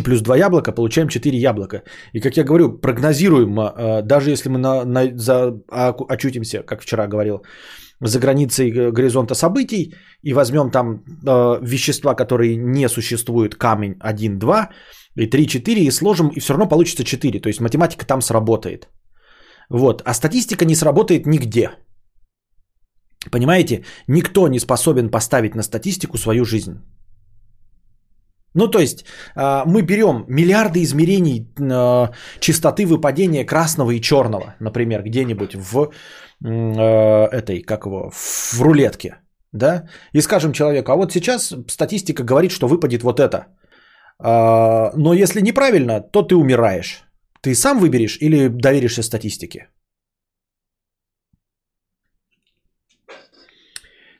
плюс два яблока, получаем 4 яблока. И, как я говорю, прогнозируемо, э, даже если мы на, на, за, очутимся, как вчера говорил, за границей э, горизонта событий и возьмем там э, вещества, которые не существуют, камень 1, 2 и 3, 4 и сложим, и все равно получится 4. То есть математика там сработает. Вот. А статистика не сработает нигде. Понимаете? Никто не способен поставить на статистику свою жизнь. Ну, то есть э, мы берем миллиарды измерений э, частоты выпадения красного и черного, например, где-нибудь в Э, этой, как его, в рулетке, да, и скажем человеку, а вот сейчас статистика говорит, что выпадет вот это, а, но если неправильно, то ты умираешь. Ты сам выберешь или доверишься статистике?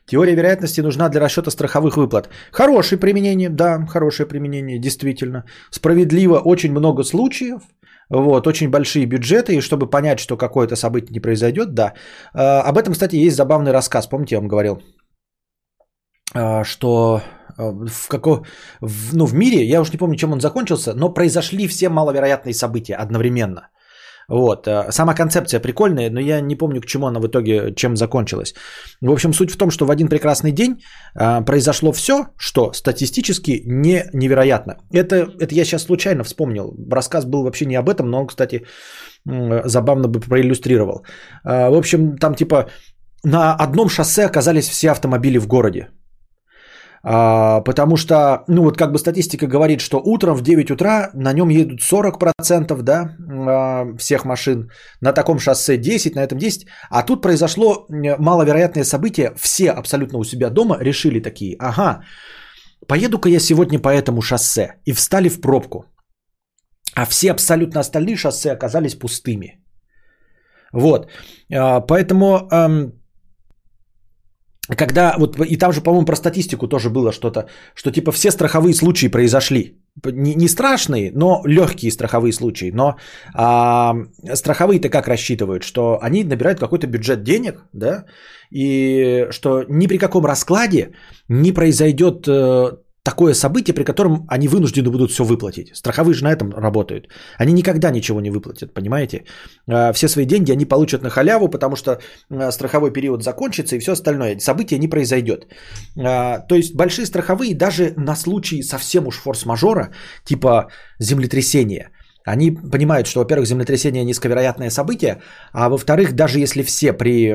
Теория вероятности нужна для расчета страховых выплат. Хорошее применение, да, хорошее применение, действительно. Справедливо очень много случаев – вот, очень большие бюджеты, и чтобы понять, что какое-то событие не произойдет, да. А, об этом, кстати, есть забавный рассказ, помните, я вам говорил, а, что а, в, како... в, ну, в мире, я уж не помню, чем он закончился, но произошли все маловероятные события одновременно. Вот. Э, сама концепция прикольная, но я не помню, к чему она в итоге, чем закончилась. В общем, суть в том, что в один прекрасный день э, произошло все, что статистически не невероятно. Это, это я сейчас случайно вспомнил. Рассказ был вообще не об этом, но он, кстати, забавно бы проиллюстрировал. Э, в общем, там типа на одном шоссе оказались все автомобили в городе. А, потому что, ну вот как бы статистика говорит, что утром в 9 утра на нем едут 40% да, а, всех машин, на таком шоссе 10, на этом 10. А тут произошло маловероятное событие, все абсолютно у себя дома решили такие, ага, поеду-ка я сегодня по этому шоссе. И встали в пробку. А все абсолютно остальные шоссе оказались пустыми. Вот. А, поэтому когда вот и там же, по-моему, про статистику тоже было что-то, что типа все страховые случаи произошли. Не, не страшные, но легкие страховые случаи. Но а, страховые-то как рассчитывают, что они набирают какой-то бюджет денег, да, и что ни при каком раскладе не произойдет э, такое событие, при котором они вынуждены будут все выплатить. Страховые же на этом работают. Они никогда ничего не выплатят, понимаете? А, все свои деньги они получат на халяву, потому что а, страховой период закончится и все остальное. Событие не произойдет. А, то есть большие страховые даже на случай совсем уж форс-мажора, типа землетрясения – они понимают, что, во-первых, землетрясение низковероятное событие, а во-вторых, даже если все при,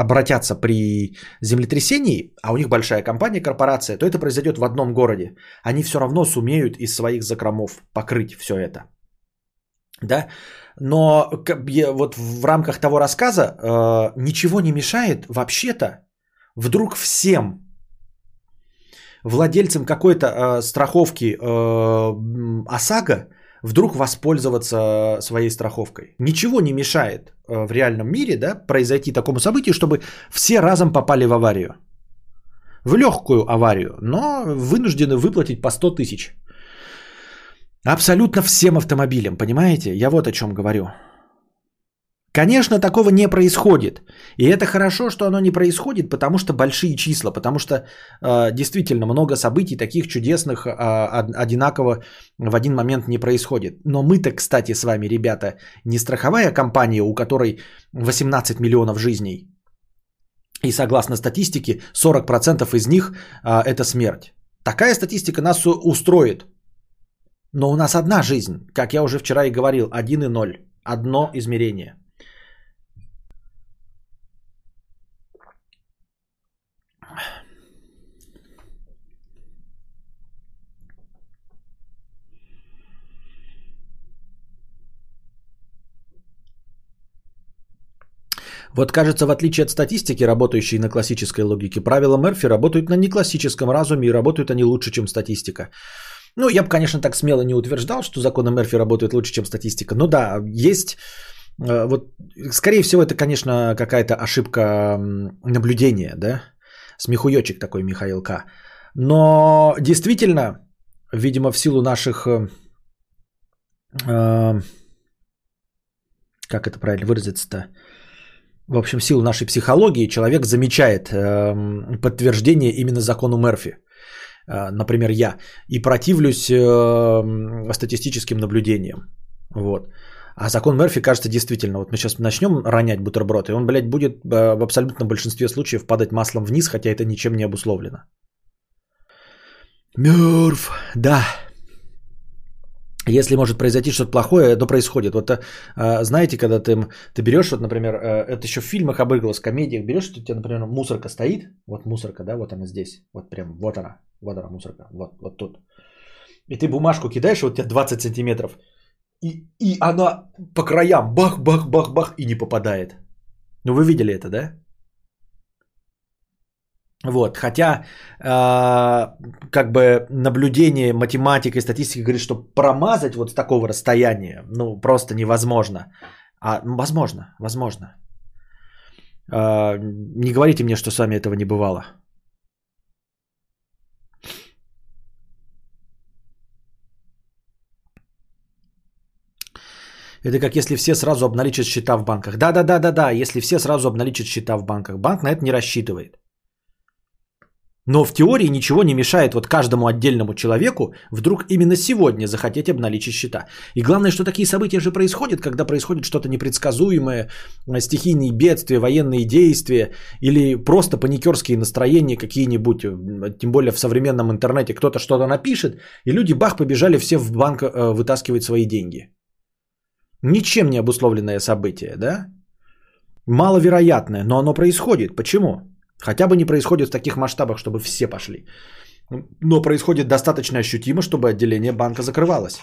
обратятся при землетрясении, а у них большая компания, корпорация, то это произойдет в одном городе. Они все равно сумеют из своих закромов покрыть все это. Да? Но вот в рамках того рассказа э, ничего не мешает вообще-то вдруг всем владельцам какой-то э, страховки э, ОСАГО вдруг воспользоваться своей страховкой. Ничего не мешает э, в реальном мире да, произойти такому событию, чтобы все разом попали в аварию. В легкую аварию, но вынуждены выплатить по 100 тысяч. Абсолютно всем автомобилям, понимаете? Я вот о чем говорю. Конечно, такого не происходит. И это хорошо, что оно не происходит, потому что большие числа, потому что э, действительно много событий таких чудесных э, одинаково в один момент не происходит. Но мы-то, кстати, с вами, ребята, не страховая компания, у которой 18 миллионов жизней. И согласно статистике, 40% из них э, это смерть. Такая статистика нас устроит. Но у нас одна жизнь, как я уже вчера и говорил, 1 и 0. Одно измерение – Вот кажется, в отличие от статистики, работающей на классической логике, правила Мерфи работают на неклассическом разуме и работают они лучше, чем статистика. Ну, я бы, конечно, так смело не утверждал, что законы Мерфи работают лучше, чем статистика. Но да, есть... Э, вот, скорее всего, это, конечно, какая-то ошибка наблюдения, да? Смехуёчек такой Михаил К. Но действительно, видимо, в силу наших... Э, э как это правильно выразиться-то? В общем, силу нашей психологии человек замечает э, подтверждение именно закону Мерфи. Э, например, я. И противлюсь э, статистическим наблюдениям. Вот. А закон Мерфи кажется действительно, вот мы сейчас начнем ронять бутерброд, и он, блядь, будет э, в абсолютном большинстве случаев падать маслом вниз, хотя это ничем не обусловлено. Мерф, да. Если может произойти что-то плохое, то происходит. Вот а, знаете, когда ты, ты берешь, вот, например, э, это еще в фильмах обыгралось, в комедиях, берешь, что у тебя, например, мусорка стоит, вот мусорка, да, вот она здесь, вот прям, вот она, вот она мусорка, вот, вот тут. И ты бумажку кидаешь, вот у тебя 20 сантиметров, и, и она по краям бах-бах-бах-бах и не попадает. Ну вы видели это, да? Вот, хотя э, как бы наблюдение, математика и статистика говорит, что промазать вот с такого расстояния, ну просто невозможно. А возможно, возможно. Э, не говорите мне, что с вами этого не бывало. Это как если все сразу обналичат счета в банках. Да-да-да-да-да, если все сразу обналичат счета в банках. Банк на это не рассчитывает. Но в теории ничего не мешает вот каждому отдельному человеку вдруг именно сегодня захотеть обналичить счета. И главное, что такие события же происходят, когда происходит что-то непредсказуемое, э, стихийные бедствия, военные действия или просто паникерские настроения какие-нибудь, э, тем более в современном интернете кто-то что-то напишет, и люди бах побежали все в банк э, вытаскивать свои деньги. Ничем не обусловленное событие, да? Маловероятное, но оно происходит. Почему? Хотя бы не происходит в таких масштабах, чтобы все пошли. Но происходит достаточно ощутимо, чтобы отделение банка закрывалось.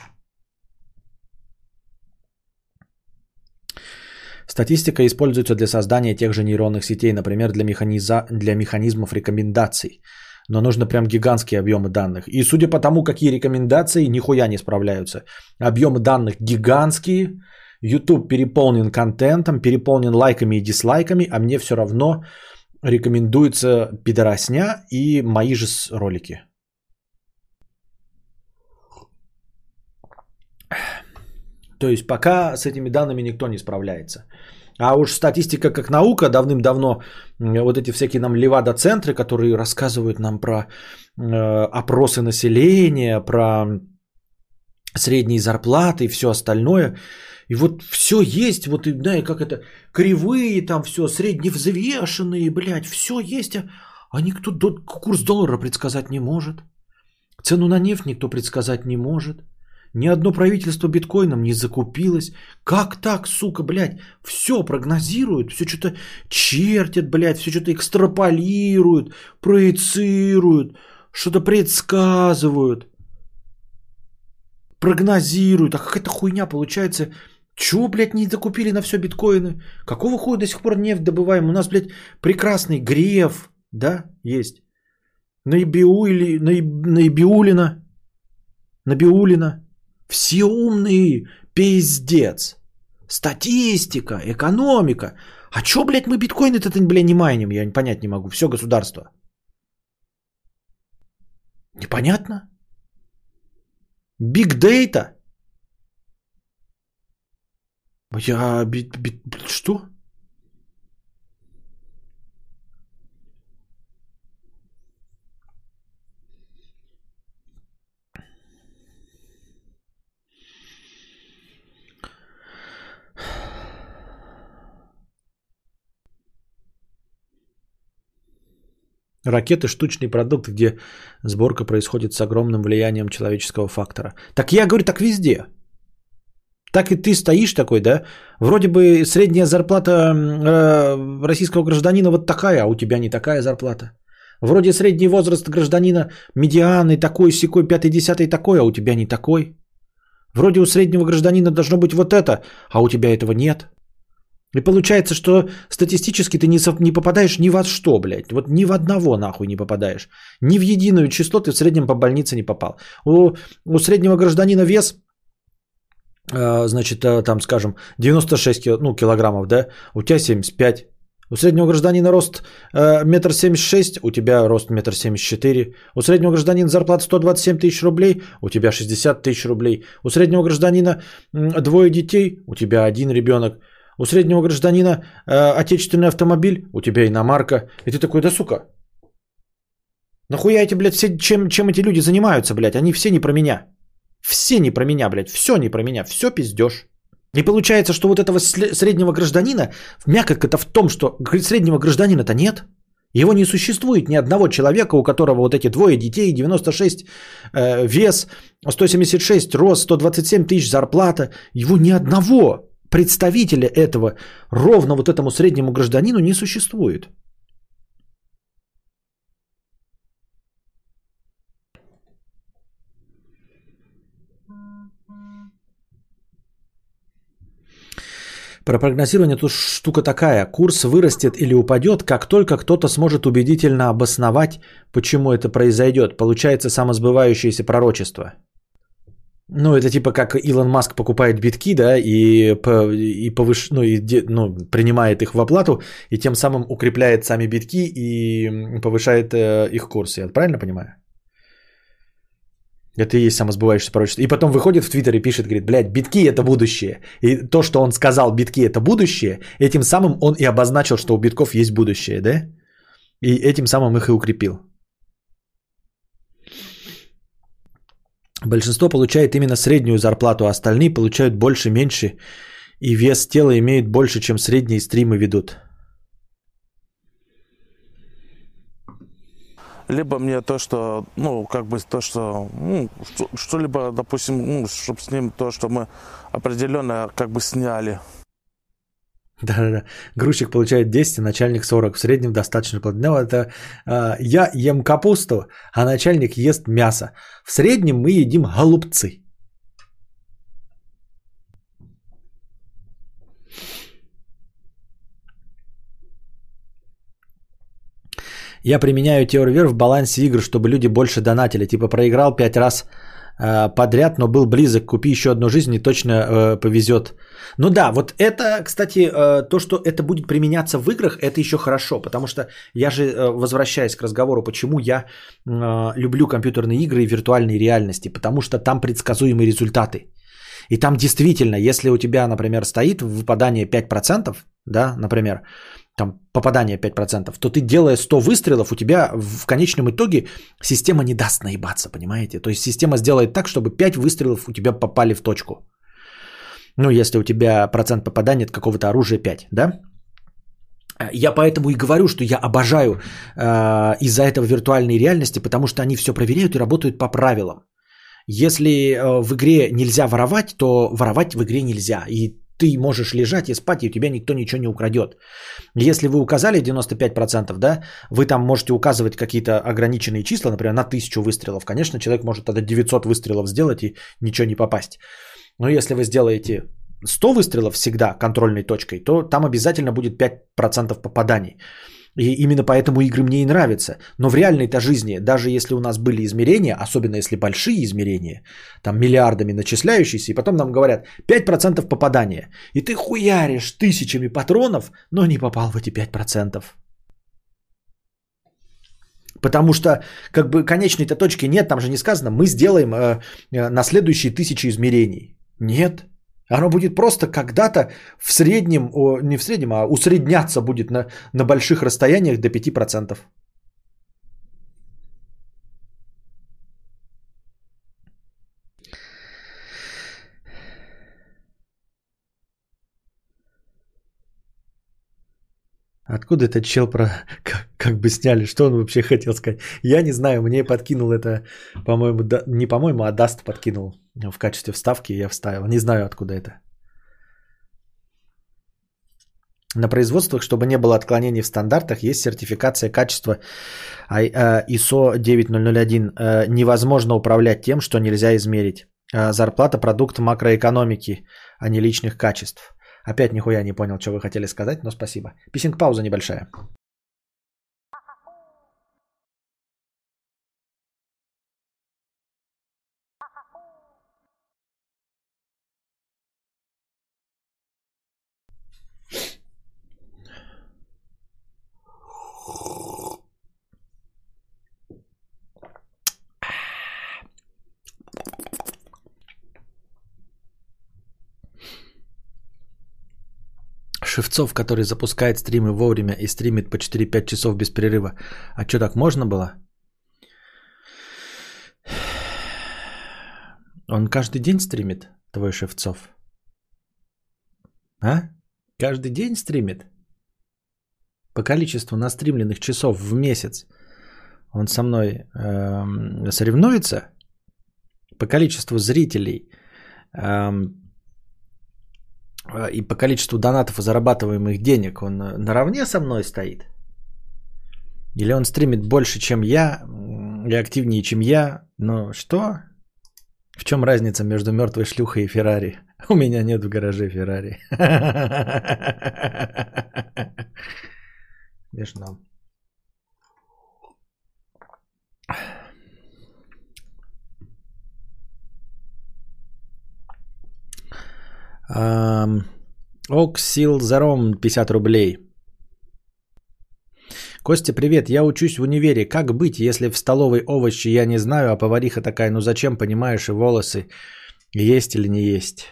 Статистика используется для создания тех же нейронных сетей, например, для, механиза... для механизмов рекомендаций. Но нужно прям гигантские объемы данных. И судя по тому, какие рекомендации, нихуя не справляются. Объемы данных гигантские, YouTube переполнен контентом, переполнен лайками и дизлайками, а мне все равно рекомендуется пидоросня и мои же ролики. То есть пока с этими данными никто не справляется. А уж статистика как наука давным-давно, вот эти всякие нам левада-центры, которые рассказывают нам про э, опросы населения, про средние зарплаты и все остальное – и вот все есть, вот, да, и как это, кривые там все, средневзвешенные, блядь, все есть, а, а никто до, курс доллара предсказать не может. Цену на нефть никто предсказать не может. Ни одно правительство биткоином не закупилось. Как так, сука, блядь? Все прогнозируют, все что-то чертят, блядь, все что-то экстраполируют, проецируют, что-то предсказывают, прогнозируют. А какая-то хуйня получается чего, блядь, не закупили на все биткоины? Какого хуя до сих пор нефть добываем? У нас, блядь, прекрасный Греф, да, есть. Наибиули, Наиб, Наибиулина, Набиулина. Все умные, пиздец. Статистика, экономика. А чё, блядь, мы биткоины-то, блядь, не майним? Я понять не могу. Все государство. Непонятно? Биг дейта? Я... Что? Ракеты – штучный продукт, где сборка происходит с огромным влиянием человеческого фактора. Так я говорю, так везде. Так и ты стоишь такой, да? Вроде бы средняя зарплата э, российского гражданина вот такая, а у тебя не такая зарплата. Вроде средний возраст гражданина медианы такой, секой, пятый, десятый такой, а у тебя не такой. Вроде у среднего гражданина должно быть вот это, а у тебя этого нет. И получается, что статистически ты не, сов... не попадаешь ни во что, блядь. Вот ни в одного нахуй не попадаешь. Ни в единую число ты в среднем по больнице не попал. У, у среднего гражданина вес, значит, э, там, скажем, 96 кил... ну, килограммов, да? У тебя 75. У среднего гражданина рост э, метр семьдесят шесть, у тебя рост метр семьдесят четыре. У среднего гражданина зарплата 127 тысяч рублей, у тебя 60 тысяч рублей. У среднего гражданина двое детей, у тебя один ребенок. У среднего гражданина э, отечественный автомобиль, у тебя иномарка. И ты такой, да сука. Нахуя эти, блядь, все, чем, чем эти люди занимаются, блядь? Они все не про меня. Все не про меня, блядь. Все не про меня. Все пиздеж. И получается, что вот этого среднего гражданина, мякотка-то в том, что среднего гражданина-то нет. Его не существует ни одного человека, у которого вот эти двое детей, 96 э, вес, 176 рост, 127 тысяч зарплата. Его ни одного представителя этого ровно вот этому среднему гражданину не существует. Про прогнозирование тут штука такая. Курс вырастет или упадет, как только кто-то сможет убедительно обосновать, почему это произойдет. Получается самосбывающееся пророчество. Ну, это типа как Илон Маск покупает битки, да, и, и, повыш... ну, и ну, принимает их в оплату, и тем самым укрепляет сами битки и повышает э, их курс. Я правильно понимаю? Это и есть самосбывающееся пророчество. И потом выходит в Твиттер и пишет, говорит, блядь, битки это будущее. И то, что он сказал, битки это будущее, этим самым он и обозначил, что у битков есть будущее, да? И этим самым их и укрепил. Большинство получает именно среднюю зарплату, а остальные получают больше, меньше. И вес тела имеет больше, чем средние стримы ведут. Либо мне то, что, ну, как бы то, что, ну, что-либо, допустим, ну, чтобы с ним то, что мы определенно как бы сняли. Да-да-да. Грузчик получает 10, а начальник 40. В среднем достаточно плотно. Ну, это э, я ем капусту, а начальник ест мясо. В среднем мы едим голубцы. Я применяю теорию в балансе игр, чтобы люди больше донатили. Типа проиграл 5 раз Э, подряд, но был близок, купи еще одну жизнь и точно э, повезет. Ну да, вот это, кстати, э, то, что это будет применяться в играх, это еще хорошо, потому что я же, э, возвращаясь к разговору, почему я э, люблю компьютерные игры и виртуальные реальности, потому что там предсказуемые результаты. И там действительно, если у тебя, например, стоит выпадание 5%, да, например, там попадание 5%, то ты делая 100 выстрелов, у тебя в конечном итоге система не даст наебаться, понимаете? То есть система сделает так, чтобы 5 выстрелов у тебя попали в точку. Ну, если у тебя процент попадания от какого-то оружия 5, да? Я поэтому и говорю, что я обожаю э, из-за этого виртуальные реальности, потому что они все проверяют и работают по правилам. Если э, в игре нельзя воровать, то воровать в игре нельзя. И ты можешь лежать и спать, и у тебя никто ничего не украдет. Если вы указали 95%, да, вы там можете указывать какие-то ограниченные числа, например, на 1000 выстрелов. Конечно, человек может тогда 900 выстрелов сделать и ничего не попасть. Но если вы сделаете 100 выстрелов всегда контрольной точкой, то там обязательно будет 5% попаданий. И именно поэтому игры мне и нравятся. Но в реальной-то жизни, даже если у нас были измерения, особенно если большие измерения, там миллиардами начисляющиеся, и потом нам говорят 5% попадания. И ты хуяришь тысячами патронов, но не попал в эти 5%. Потому что как бы конечной-то точки нет, там же не сказано, мы сделаем э, э, на следующие тысячи измерений. Нет. Оно будет просто когда-то в среднем, не в среднем, а усредняться будет на, на больших расстояниях до 5%. Откуда этот чел про как, как бы сняли? Что он вообще хотел сказать? Я не знаю, мне подкинул это, по-моему, да, не по-моему, а Даст подкинул в качестве вставки, я вставил. Не знаю, откуда это. На производствах, чтобы не было отклонений в стандартах, есть сертификация качества а, ISO 9001. Э, невозможно управлять тем, что нельзя измерить. Э, зарплата – продукт макроэкономики, а не личных качеств. Опять нихуя не понял, что вы хотели сказать, но спасибо. Писинг пауза небольшая. Шевцов, который запускает стримы вовремя и стримит по 4-5 часов без перерыва. А что, так можно было? Он каждый день стримит, твой Шевцов? А? Каждый день стримит? По количеству настримленных часов в месяц он со мной эм, соревнуется? По количеству зрителей эм, и по количеству донатов и зарабатываемых денег он э, наравне со мной стоит? Или он стримит больше, чем я, и активнее, чем я? Но что? В чем разница между мертвой шлюхой и Феррари? У меня нет в гараже Феррари. Смешно. Оксил Заром 50 рублей. Костя, привет, я учусь в универе. Как быть, если в столовой овощи я не знаю, а повариха такая, ну зачем, понимаешь, и волосы есть или не есть?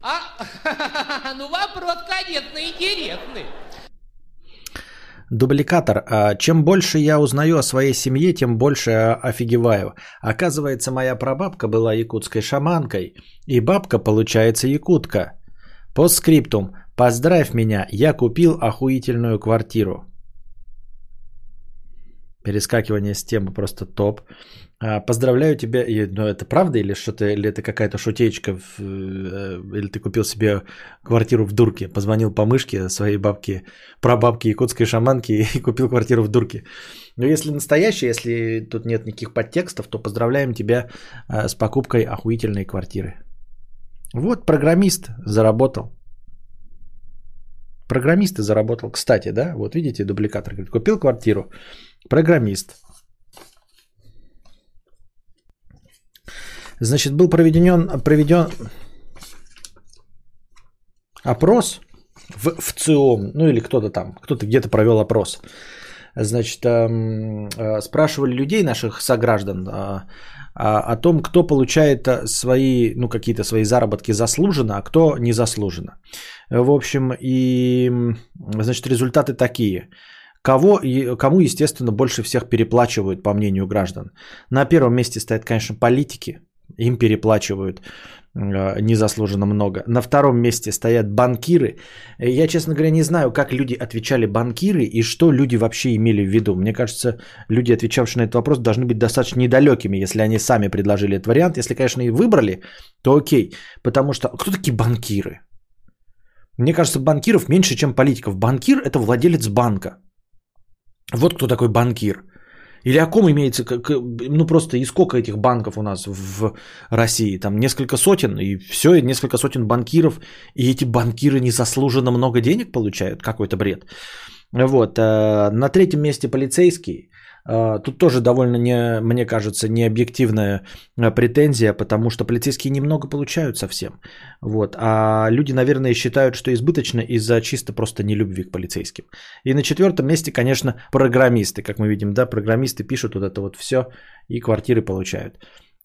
А, ну вопрос, конечно, интересный. Дубликатор. А, чем больше я узнаю о своей семье, тем больше офигеваю. Оказывается, моя прабабка была якутской шаманкой, и бабка, получается, якутка. По скриптум. Поздравь меня, я купил охуительную квартиру. Перескакивание с темы просто топ. А, поздравляю тебя. Ну, это правда или что-то, или это какая-то шутечка? В, э, или ты купил себе квартиру в Дурке, позвонил по мышке своей бабке, прабабке якутской шаманки и купил квартиру в Дурке. Но если настоящее, если тут нет никаких подтекстов, то поздравляем тебя а, с покупкой охуительной квартиры. Вот программист заработал. Программист и заработал. Кстати, да, вот видите, дубликатор говорит, купил квартиру. Программист. Значит, был проведен, проведен опрос в, в ЦИОМ, ну или кто-то там, кто-то где-то провел опрос. Значит, эм, э, спрашивали людей, наших сограждан, э, о том, кто получает свои, ну, какие-то свои заработки заслуженно, а кто незаслуженно. В общем, и, значит, результаты такие. Кого, кому, естественно, больше всех переплачивают, по мнению граждан? На первом месте стоят, конечно, политики, им переплачивают э, незаслуженно много. На втором месте стоят банкиры. Я, честно говоря, не знаю, как люди отвечали банкиры и что люди вообще имели в виду. Мне кажется, люди, отвечавшие на этот вопрос, должны быть достаточно недалекими, если они сами предложили этот вариант. Если, конечно, и выбрали, то окей. Потому что кто такие банкиры? Мне кажется, банкиров меньше, чем политиков. Банкир – это владелец банка. Вот кто такой банкир – Или о ком имеется, как- ну просто и сколько этих банков у нас в России? Там несколько сотен, и все, и несколько сотен банкиров, и эти банкиры незаслуженно много денег получают? Какой-то бред. Вот. э, На третьем месте полицейский. Э, Тут тоже довольно, не, мне кажется, необъективная э, претензия, потому что полицейские немного получают совсем. Вот. А люди, наверное, считают, что избыточно из-за чисто просто нелюбви к полицейским. И на четвертом месте, конечно, программисты. Как мы видим, да, программисты пишут вот это вот все и квартиры получают.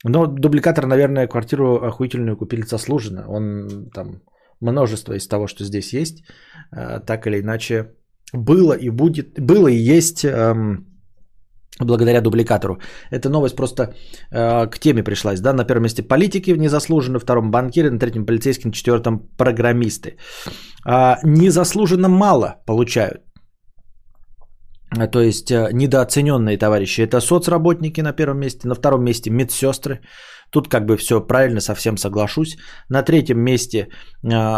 Но дубликатор, наверное, квартиру охуительную купили заслуженно. Он там множество из того, что здесь есть, э, так или иначе было и будет, было и есть эм, благодаря дубликатору. Эта новость просто э, к теме пришлась. Да? На первом месте политики незаслуженно, втором банкиры, на третьем полицейские, на четвертом программисты. А, незаслуженно мало получают. А, То есть э, недооцененные товарищи. Это соцработники на первом месте, на втором месте медсестры. Тут как бы все правильно, совсем соглашусь. На третьем месте э,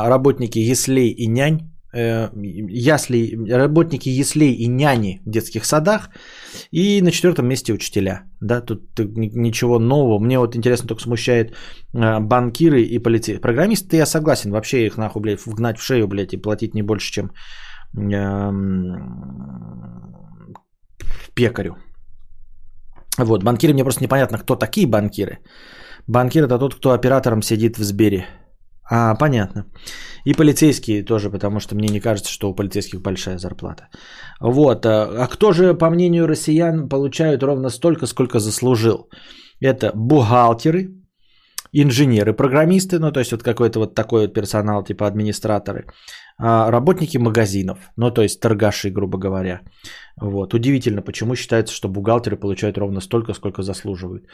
работники яслей и нянь. Э, Ясли, работники яслей и няни в детских садах. И на четвертом месте учителя. Да, тут ни- ничего нового. Мне вот интересно только смущает э, банкиры и полицейские. Программисты я согласен. Вообще их нахуй, блядь, вгнать в шею, блядь, и платить не больше, чем эм, пекарю. Вот, банкиры мне просто непонятно, кто такие банкиры. Банкир это тот, кто оператором сидит в Сбере. А, понятно. И полицейские тоже, потому что мне не кажется, что у полицейских большая зарплата. Вот. А а кто же, по мнению россиян, получают ровно столько, сколько заслужил? Это бухгалтеры, инженеры, программисты, ну то есть вот какой-то вот такой вот персонал, типа администраторы, а, работники магазинов, ну то есть торгаши, грубо говоря. Вот. Удивительно, почему считается, что бухгалтеры получают ровно столько, сколько заслуживают.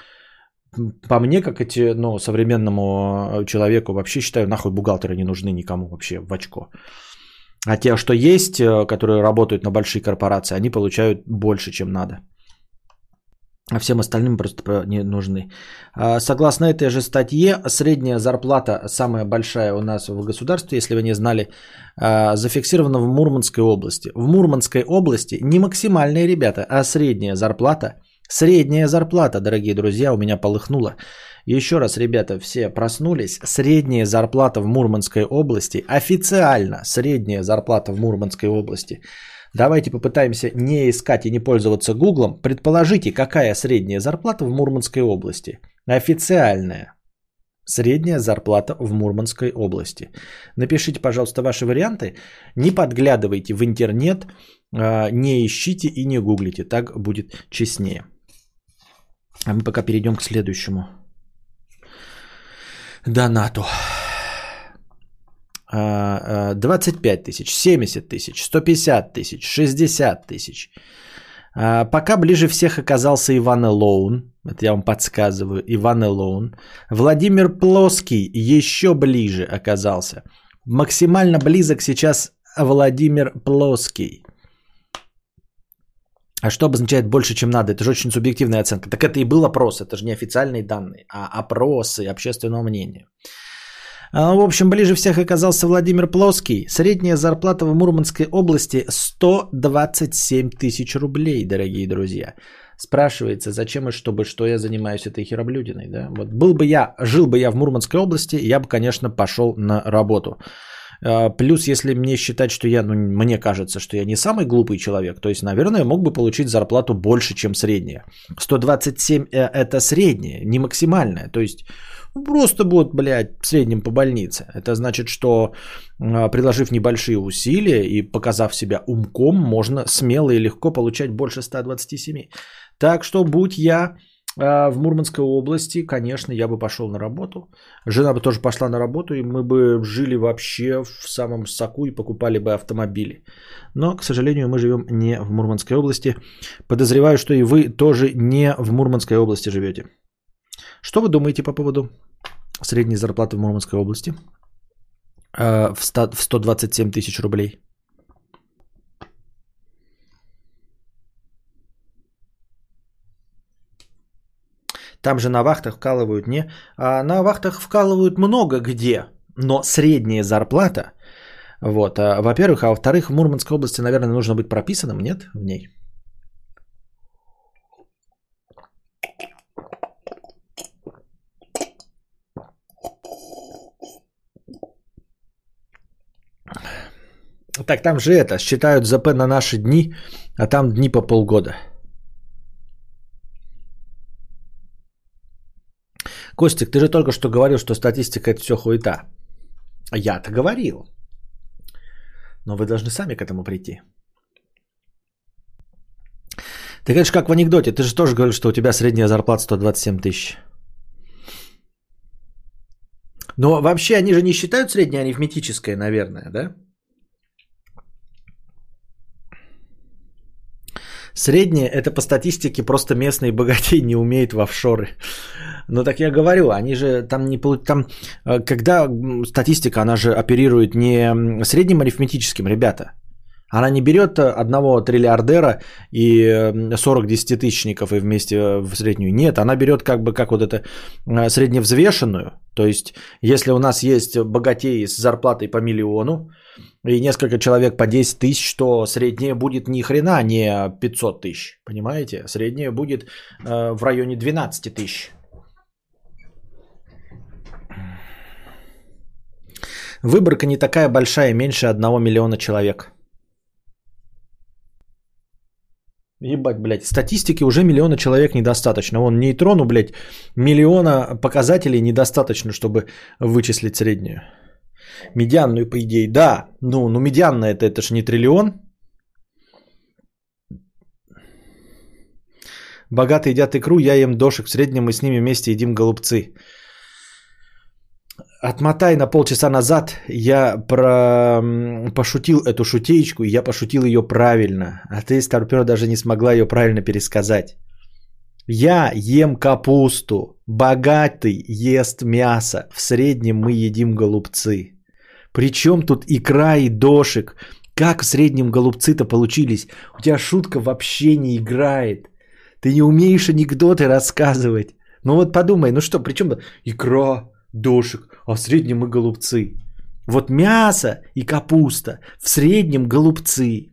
По мне, как эти, ну, современному э, человеку, вообще считаю, нахуй бухгалтеры не нужны никому вообще в очко. А те, что есть, э, которые работают на большие корпорации, они получают больше, чем надо. А всем остальным просто про- не нужны. А, Согласно этой же статье, средняя зарплата, самая большая у нас в государстве, если вы не знали, а, зафиксирована в Мурманской области. В Мурманской области не максимальные ребята, а средняя зарплата. Средняя зарплата, дорогие друзья, у меня полыхнула. Еще раз, ребята, все проснулись. Средняя зарплата в Мурманской области, официально средняя зарплата в Мурманской области. Давайте попытаемся не искать и не пользоваться Гуглом. Предположите, какая средняя зарплата в Мурманской области? Официальная. Средняя зарплата в Мурманской области. Напишите, пожалуйста, ваши варианты. Не подглядывайте в интернет, а, не ищите и не гуглите. Так будет честнее. А мы пока перейдем к следующему донату. А, а, 25 тысяч, 70 тысяч, 150 тысяч, 60 тысяч. А, Пока ближе всех оказался Иван Элоун. Это я вам подсказываю. Иван Элоун. Владимир Плоский еще ближе оказался. Максимально близок сейчас Владимир Плоский. А что обозначает больше, чем надо? Это же очень субъективная оценка. Так это и был опрос, это же не официальные данные, а опросы общественного мнения. А, В общем, ближе всех оказался Владимир Плоский. Средняя зарплата в Мурманской области 127 тысяч рублей, дорогие друзья. Спрашивается, зачем и чтобы, что я занимаюсь этой хероблюдиной. Да? Вот был бы я, жил бы я в Мурманской области, я бы, конечно, пошел на работу. А, Плюс, если мне считать, что я, ну, мне кажется, что я не самый глупый человек, то есть, наверное, мог бы получить зарплату больше, чем средняя. 127 э, это средняя, не максимальная. То есть, ну, просто вот, блядь, в среднем по больнице. Это значит, что а, приложив небольшие усилия и показав себя умком, можно смело и легко получать больше 127. Так что, будь я в Мурманской области, конечно, я бы пошел на работу. Жена бы тоже пошла на работу, и мы бы жили вообще в самом соку и покупали бы автомобили. Но, к сожалению, мы живем не в Мурманской области. Подозреваю, что и вы тоже не в Мурманской области живете. Что вы думаете по поводу средней зарплаты в Мурманской области? А, В 100 в 127 тысяч рублей. Там же на вахтах вкалывают не... А на вахтах вкалывают много где, но средняя зарплата... Вот, а, во-первых, а во-вторых, в Мурманской области, наверное, нужно быть прописанным, нет, в ней? Так там же это, считают ЗП на наши дни, а там дни по полгода. Костик, ты же только что говорил, что статистика это все хуета. Я-то говорил. Но вы должны сами к этому прийти. Ты говоришь, как в анекдоте. Ты же тоже говорил, что у тебя средняя зарплата 127 тысяч. Но вообще они же не считают среднее арифметическое, наверное, да? Среднее это по статистике просто местные богатей не умеют в офшоры. Ну так я говорю, они же там не там, э, когда статистика, она же оперирует не средним арифметическим, ребята. Она не берет э, одного триллиардера и э, 40 десятитысячников и вместе э, в среднюю. Нет, она берет как бы как вот это средневзвешенную. То есть, если у нас есть богатеи с зарплатой по миллиону и несколько человек по 10 тысяч, то среднее будет ни хрена не 500 тысяч. Понимаете? Среднее будет в районе 12 тысяч. Выборка не такая большая, меньше одного миллиона человек. Ебать, блядь, статистики уже миллиона человек недостаточно. Вон нейтрону, блядь, миллиона показателей недостаточно, чтобы вычислить среднюю. Медианную, по идее, да. Ну, ну медианная это, это же не триллион. Богатые едят икру, я ем дошек. В среднем мы с ними вместе едим голубцы. Отмотай на полчаса назад, я про... пошутил эту шутеечку, и я пошутил ее правильно. А ты, старпер, даже не смогла ее правильно пересказать. Я ем капусту, богатый ест мясо, в среднем мы едим голубцы. Причем тут икра и дошик? Как в среднем голубцы-то получились? У тебя шутка вообще не играет. Ты не умеешь анекдоты рассказывать. Ну вот подумай, ну что, причем икра, дошик, а в среднем мы голубцы. Вот мясо и капуста, в среднем голубцы.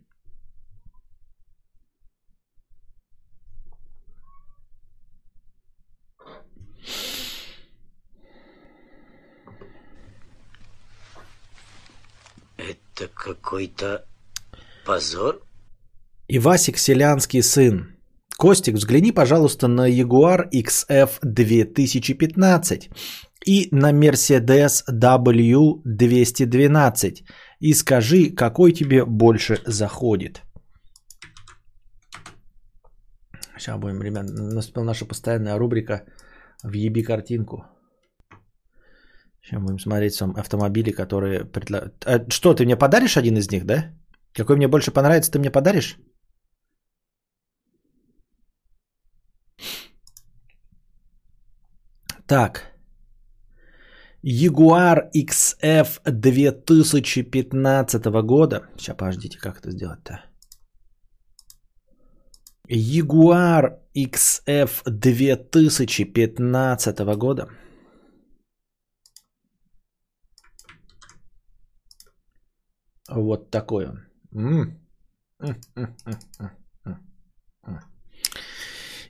Это какой-то позор? И Васик Селянский сын. Костик, взгляни, пожалуйста, на Jaguar XF 2015 и на Mercedes W212 и скажи, какой тебе больше заходит. Сейчас будем, ребят, наступила наша постоянная рубрика «Въеби картинку». Сейчас будем смотреть сам автомобили, которые... Предла... А что, ты мне подаришь один из них, да? Какой мне больше понравится, ты мне подаришь? Так. Jaguar XF 2015 года. Сейчас, подождите, как это сделать-то? Jaguar XF 2015 года. Вот такой он.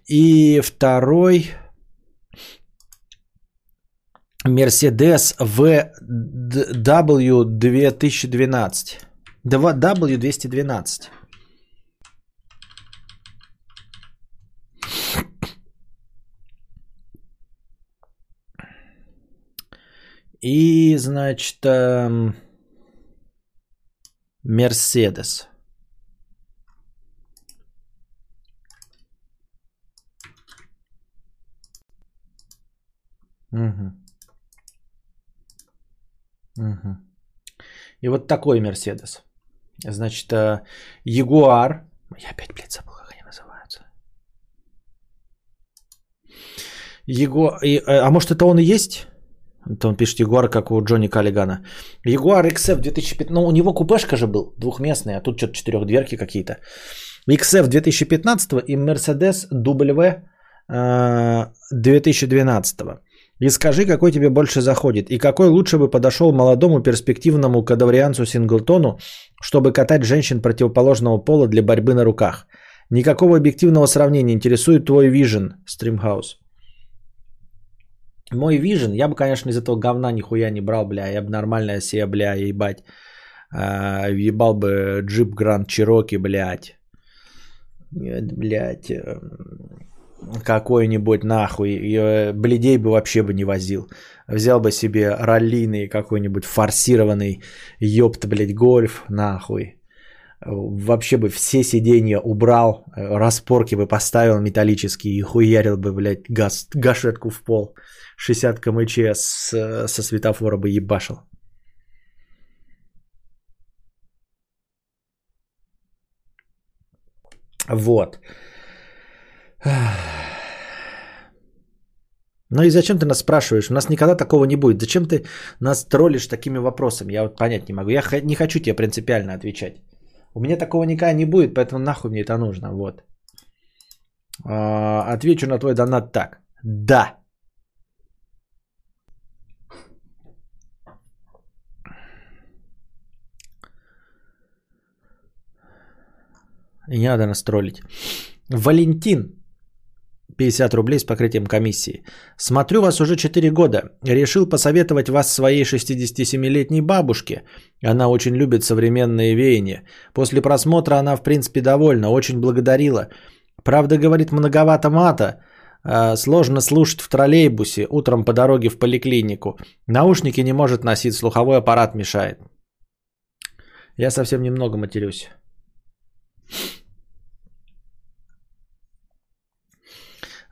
И второй Mercedes VW 2012. W212. И, значит, эм, Мерседес. Угу. Угу. И вот такой Мерседес. Значит, э, Ягуар. Я опять, блядь, забыл, как они называются. Его... э, А может, это он и есть? Это он пишет Ягуар, как у Джонни Каллигана. Ягуар XF 2015. Ну, у него купешка же был двухместный, а тут что-то четырехдверки какие-то. XF 2015 и Mercedes W э, 2012. И скажи, какой тебе больше заходит. И какой лучше бы подошел молодому перспективному кадаврианцу Синглтону, чтобы катать женщин противоположного пола для борьбы на руках. Никакого объективного сравнения. Интересует твой вижен, Стримхаус. Мой вижен, я бы, конечно, из этого говна нихуя не брал, бля. Я бы нормально себе, бля, ебать. А, Ебал бы джип Гранд Чироки, блядь. Блядь. Какой-нибудь нахуй. Э, Бледей бы вообще бы не возил. Взял бы себе раллийный какой-нибудь форсированный ёпт, блядь, гольф, нахуй. Вообще бы все сиденья убрал, э, распорки бы поставил металлические и хуярил бы, блядь, газ, гашетку в пол. 60 кмч с, э, со светофора бы ебашил. Вот. Ну и зачем ты нас спрашиваешь? У нас никогда такого не будет. Зачем ты нас троллишь такими вопросами? Я вот понять не могу. Я не хочу тебе принципиально отвечать. У меня такого никогда не будет, поэтому нахуй мне это нужно. Вот. А, отвечу на твой донат так. Да. И не надо нас троллить. Валентин 50 рублей с покрытием комиссии. Смотрю вас уже 4 года. Решил посоветовать вас своей 67-летней бабушке. Она очень любит современные веяния. После просмотра она в принципе довольна, очень благодарила. Правда, говорит, многовато мата. а, Сложно слушать в троллейбусе, утром по дороге в поликлинику. Наушники не может носить, слуховой аппарат мешает. Я совсем немного матерюсь.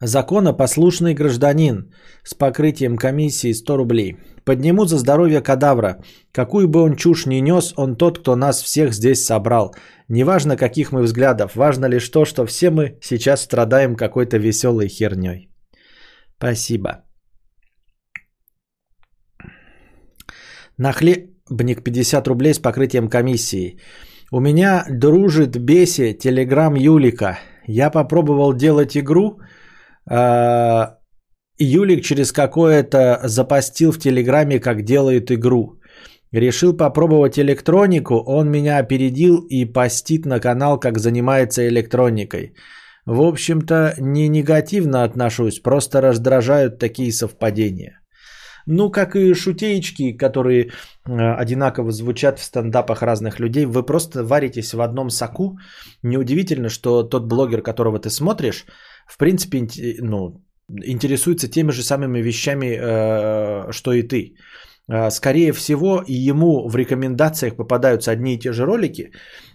Законопослушный гражданин с покрытием комиссии 100 рублей. Подниму за здоровье кадавра. Какую бы он чушь ни нес, он тот, кто нас всех здесь собрал. Неважно, каких мы взглядов, важно лишь то, что все мы сейчас страдаем какой-то веселой херней. Спасибо. Нахлебник 50 рублей с покрытием комиссии. У меня дружит бесе телеграм Юлика. Я попробовал делать игру. А, Юлик через какое-то запостил в Телеграме, как делает игру. Решил попробовать электронику, он меня опередил и постит на канал, как занимается электроникой. В общем-то, не негативно отношусь, просто раздражают такие совпадения. Ну, как и шутеечки, которые э, одинаково звучат в стендапах разных людей, вы просто варитесь в одном соку. Неудивительно, что тот блогер, которого ты смотришь, в принципе, ну, интересуется теми же самыми вещами, э, что и ты. Э, Скорее всего, и ему в рекомендациях попадаются одни и те же ролики,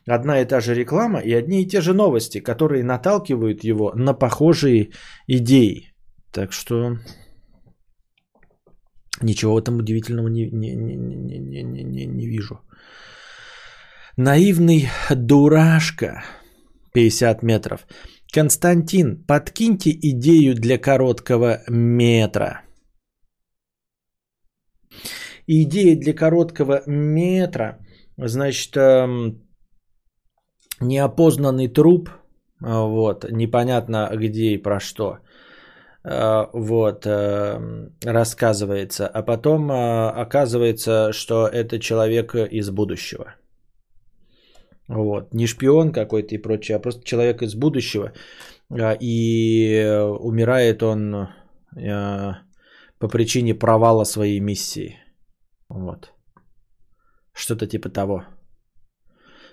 одна и та же реклама и одни и те же новости, которые наталкивают его на похожие идеи. Так что ничего в этом удивительного не, не, не, не, не, не, не вижу. Наивный дурашка. 50 метров. Константин, подкиньте идею для короткого метра. Идея для короткого метра, значит, эм, неопознанный труп, а, вот, непонятно где и про что, а, вот, эм, рассказывается, а потом оказывается, что это человек из будущего. Вот. Не шпион какой-то и прочее, а просто человек из будущего. А, И э, умирает он э, по причине провала своей миссии. Вот. Что-то типа того.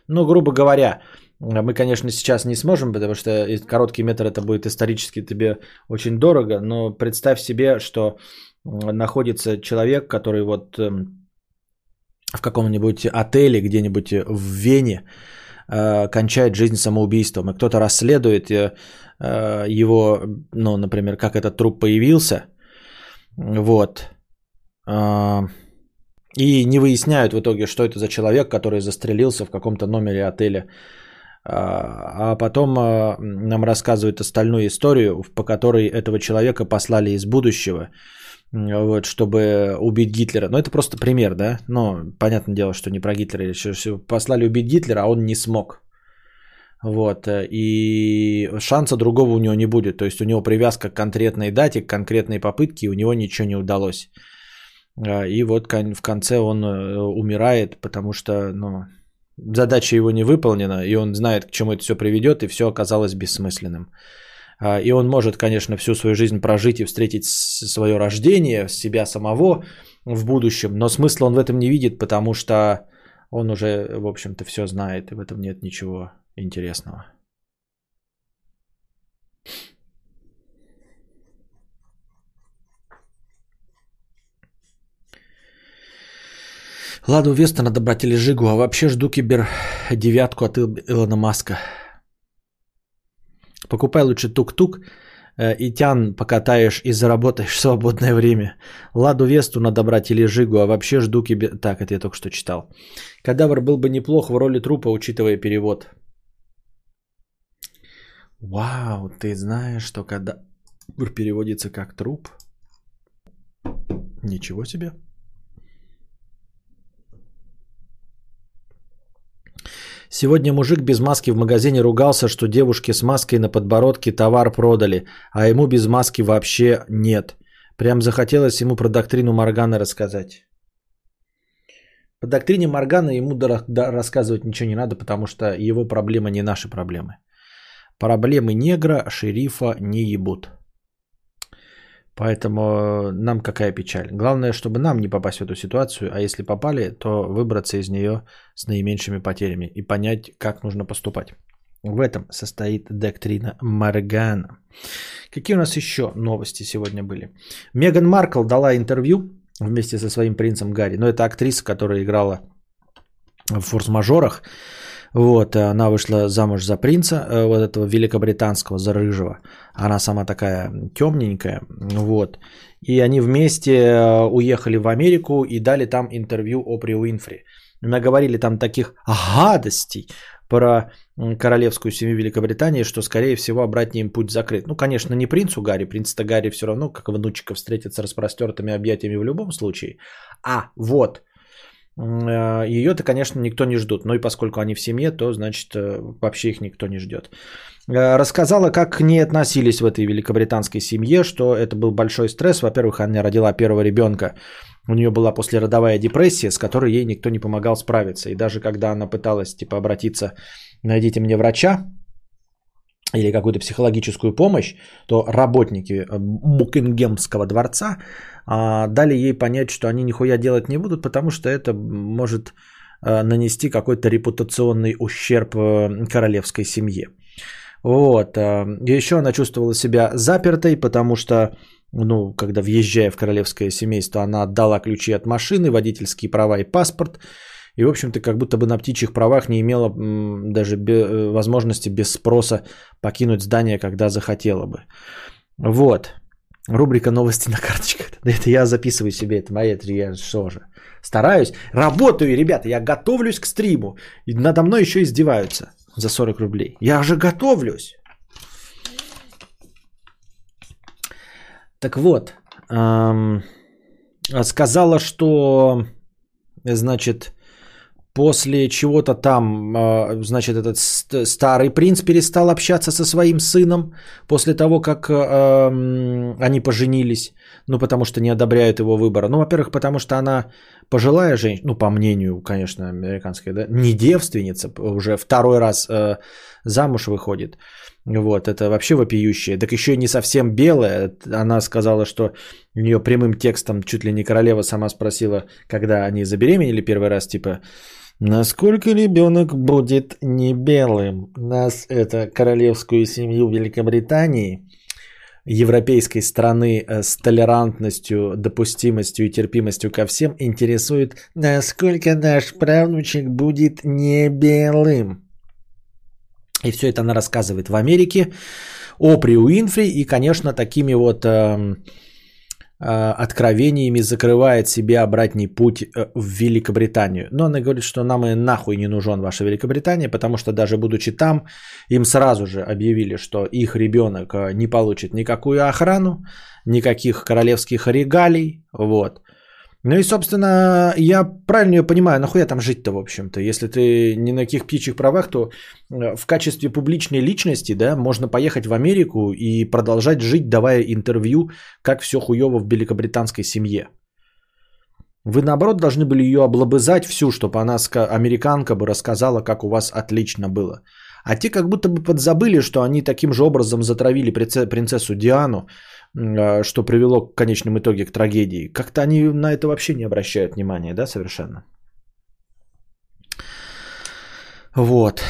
Ну, грубо говоря, мы, конечно, сейчас не сможем, потому что короткий метр это будет исторически тебе очень дорого, но представь себе, что находится человек, который вот эм, в каком-нибудь отеле где-нибудь в Вене э, кончает жизнь самоубийством, и кто-то расследует э, э, его, ну, например, как этот труп появился, вот, и не выясняют в итоге, что это за человек, который застрелился в каком-то номере отеля. А потом нам рассказывают остальную историю, по которой этого человека послали из будущего, вот, чтобы убить Гитлера. Ну, это просто пример, да? Но понятное дело, что не про Гитлера. что Послали убить Гитлера, а он не смог. Вот. э, И шанса другого у него не будет. То есть у него привязка к конкретной дате, к конкретной попытке, и у него ничего не удалось. А, И вот в конце он э, умирает, потому что ну, задача его не выполнена, и он знает, к чему это все приведет, и все оказалось бессмысленным. А, И он может, конечно, всю свою жизнь прожить и встретить свое рождение, себя самого в будущем, но смысла он в этом не видит, потому что Он уже, в общем-то, все знает, и в этом нет ничего интересного. Ладу Веста надо брать или Жигу, а вообще жду кибер девятку от Ил- Илона Маска. Покупай лучше тук-тук э, и тян покатаешь и заработаешь свободное время. Ладу Весту надо брать или Жигу, а вообще жду кибер... Так, это я только что читал. Кадавр был бы неплох в роли трупа, учитывая перевод. Вау, ты знаешь, что кадавр переводится как труп? Ничего себе. Сегодня мужик без маски в магазине ругался, что девушке с маской на подбородке товар продали, а ему без маски вообще нет. Прям захотелось ему про доктрину Моргана рассказать. По доктрине Моргана ему рассказывать ничего не надо, потому что его проблема не наши проблемы. Проблемы негра, шерифа не ебут. Поэтому э, нам какая печаль. Главное, чтобы нам не попасть в эту ситуацию, а если попали, то выбраться из нее с наименьшими потерями и понять, как нужно поступать. В этом состоит доктрина Моргана. Какие у нас еще новости сегодня были? Меган Маркл дала интервью вместе со своим принцем Гарри. Но это актриса, которая играла в форс-мажорах. Вот, э, она вышла замуж за принца, э, вот этого великобританского, за рыжего. Она сама такая темненькая, вот. И они вместе э, уехали в Америку и дали там интервью Опри Уинфри. Наговорили там таких гадостей про королевскую семью Великобритании, что, скорее всего, обратно им путь закрыт. Ну, конечно, не принцу Гарри. Принц-то Гарри все равно, как внучика, встретит с распростертыми объятиями в любом случае. А, вот, ее-то, конечно, никто не ждут. Но и поскольку они в семье, то, значит, э, вообще их никто не ждет. Э, Рассказала, как к ней относились в этой великобританской семье, что это был большой стресс. Во-первых, она родила первого ребенка. У нее была послеродовая депрессия, с которой ей никто не помогал справиться. И даже когда она пыталась, типа, обратиться, найдите мне врача, или какую-то психологическую помощь, то работники э, Букингемского дворца а, дали ей понять, что они нихуя делать не будут, потому что это может а, нанести какой-то репутационный ущерб э, королевской семье. Вот. Еще она чувствовала себя запертой, потому что, ну, когда въезжая в королевское семейство, она отдала ключи от машины, водительские права и паспорт. И, в общем-то, как будто бы на птичьих правах не имела даже э, возможности без спроса покинуть здание, когда захотела бы. Вот. Рубрика «Новости на карточках». Это я записываю себе, это моя, это что же. Стараюсь, работаю, ребята, я готовлюсь к стриму. И надо мной еще издеваются за 40 рублей. Я же готовлюсь. Так вот, эм, сказала, что, значит, после чего-то там, э, значит, этот ст- старый принц перестал общаться со своим сыном после того, как эм, они поженились, ну, потому что не одобряют его выбора. Ну, во-первых, потому что она пожилая женщина, ну, по мнению, конечно, американской, да, не девственница, уже второй раз э, замуж выходит. Вот, это вообще вопиющее. Так еще и не совсем белая. Она сказала, что у нее прямым текстом чуть ли не королева сама спросила, когда они забеременели первый раз, типа, насколько ребенок будет не белым. Нас, это королевскую семью Великобритании, европейской страны э, с толерантностью, допустимостью и терпимостью ко всем, интересует, насколько наш правнучек будет не белым. И все это она рассказывает в Америке, Опри Уинфри, и, конечно, такими вот э, откровениями закрывает себе обратный путь э, в Великобританию. Но она говорит, что нам и нахуй не нужен ваша Великобритания, потому что даже будучи там, им сразу же объявили, что их ребенок э, не получит никакую охрану, никаких королевских регалий, вот. Ну и, собственно, я правильно ее понимаю, нахуя там жить-то, в общем-то. Если ты не на каких птичьих правах, то э, в качестве публичной личности, да, можно поехать в Америку и продолжать жить, давая интервью, как все хуево в великобританской семье. Вы, наоборот, должны были ее облобызать всю, чтобы она, американка, бы рассказала, как у вас отлично было. А те как будто бы подзабыли, что они таким же образом затравили принце- принцессу Диану, что привело к конечном итоге к трагедии. Как-то они на это вообще не обращают внимания, да, совершенно? Вот.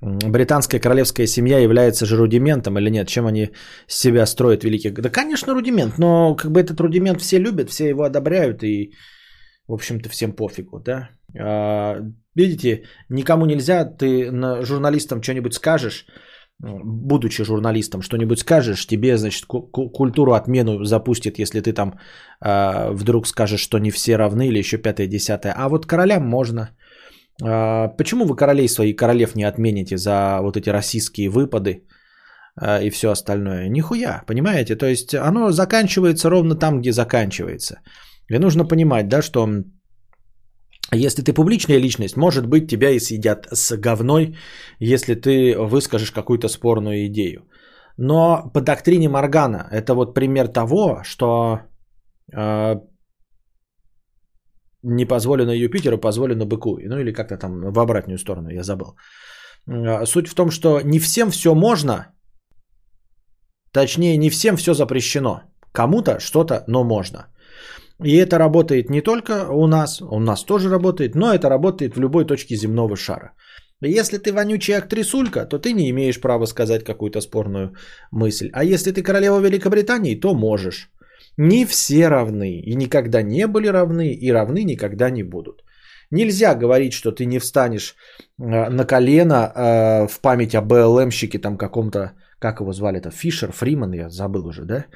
Британская королевская семья является же рудиментом или нет? Чем они себя строят великих? Да, конечно, рудимент, но как бы этот рудимент все любят, все его одобряют и, в общем-то, всем пофигу, да? А, видите, никому нельзя, ты на журналистам что-нибудь скажешь, будучи журналистом, что-нибудь скажешь, тебе, значит, ку- ку- культуру отмену запустит, если ты там а, вдруг скажешь, что не все равны или еще пятое, десятое. А вот королям можно. А, почему вы королей своих королев не отмените за вот эти российские выпады а, и все остальное? Нихуя, понимаете? То есть оно заканчивается ровно там, где заканчивается. И нужно понимать, да, что если ты публичная личность, может быть, тебя и съедят с говной, если ты выскажешь какую-то спорную идею. Но по доктрине Моргана это вот пример того, что э, не позволено Юпитеру, позволено быку. Ну или как-то там в обратную сторону, я забыл. Э, Суть в том, что не всем все можно, точнее не всем все запрещено. Кому-то что-то, но можно. И это работает не только у нас, у нас тоже работает, но это работает в любой точке земного шара. Если ты вонючая актрисулька, то ты не имеешь права сказать какую-то спорную мысль. А если ты королева Великобритании, то можешь. Не все равны и никогда не были равны и равны никогда не будут. Нельзя говорить, что ты не встанешь э, на колено э, в память о БЛМщике там каком-то, как его звали это, Фишер, Фриман, я забыл уже, да?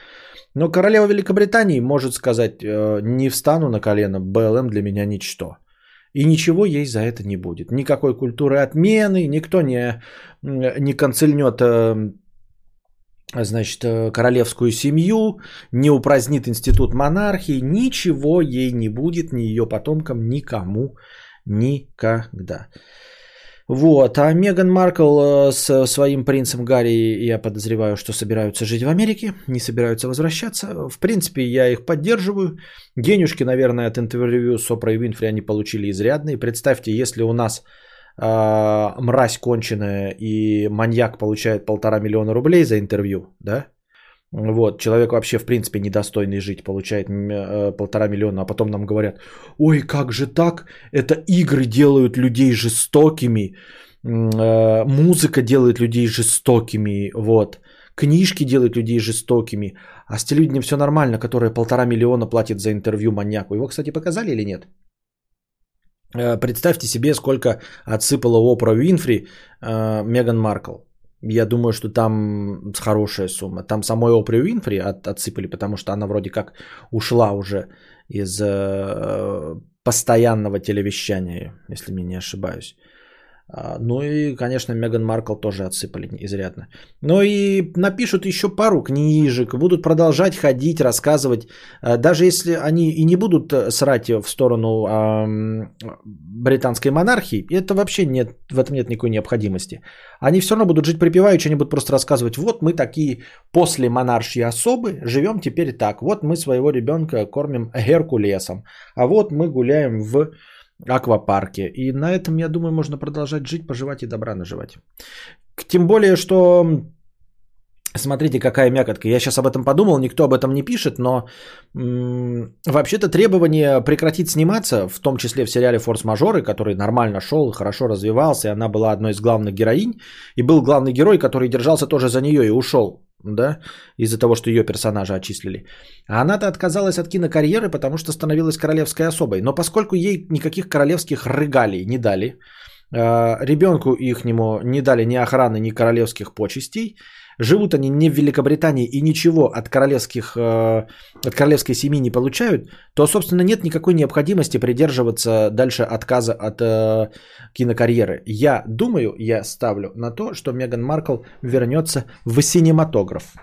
Но королева Великобритании может сказать, э, не встану на колено, БЛМ для меня ничто. И ничего ей за это не будет. Никакой культуры отмены, никто не, не канцельнет э, значит, э, королевскую семью, не упразднит институт монархии, ничего ей не будет, ни ее потомкам, никому, никогда. Вот, а Меган Маркл э, с своим принцем Гарри, я подозреваю, что собираются жить в Америке, не собираются возвращаться. В принципе, я их поддерживаю. Денежки, наверное, от интервью с Опрой Винфри они получили изрядные. Представьте, если у нас э, мразь конченая и маньяк получает полтора миллиона рублей за интервью, да? Вот, человек вообще, в принципе, недостойный жить, получает э, полтора миллиона, а потом нам говорят, ой, как же так, это игры делают людей жестокими, э, музыка делает людей жестокими, вот, книжки делают людей жестокими, а с телевидением все нормально, которое полтора миллиона платит за интервью маньяку. Его, кстати, показали или нет? Э, Представьте себе, сколько отсыпала Опра Уинфри Меган Маркл. Я думаю, что там хорошая сумма. Там самой Опри Уинфри от, отсыпали, потому что она вроде как ушла уже из э, постоянного телевещания, если мне не ошибаюсь. А, Ну и, конечно, Меган Маркл тоже отсыпали изрядно. Ну и напишут еще пару книжек, будут продолжать ходить, рассказывать. А, Даже если они и не будут э, срать в сторону ам, британской монархии, это вообще нет, в этом нет никакой необходимости. Они все равно будут жить припеваючи, они будут просто рассказывать, вот мы такие после монаршьи особы, живем теперь так. Вот мы своего ребенка кормим Геркулесом, а вот мы гуляем в аквапарке. И на этом, я думаю, можно продолжать жить, поживать и добра наживать. Тем более, что Смотрите, какая мякотка. Я сейчас об этом подумал, никто об этом не пишет, но м- вообще-то требование прекратить сниматься, в том числе в сериале «Форс-мажоры», который нормально шел, хорошо развивался, и она была одной из главных героинь, и был главный герой, который держался тоже за нее и ушел, да, из-за того, что ее персонажа отчислили. А она-то отказалась от кинокарьеры, потому что становилась королевской особой. Но поскольку ей никаких королевских рыгалей не дали, э, ребенку ихнему не дали ни охраны, ни королевских почестей, живут они не в Великобритании и ничего от, королевских, э, от королевской семьи не получают, то, собственно, нет никакой необходимости придерживаться дальше отказа от э, кинокарьеры. Я думаю, я ставлю на то, что Меган Маркл вернется в синематограф.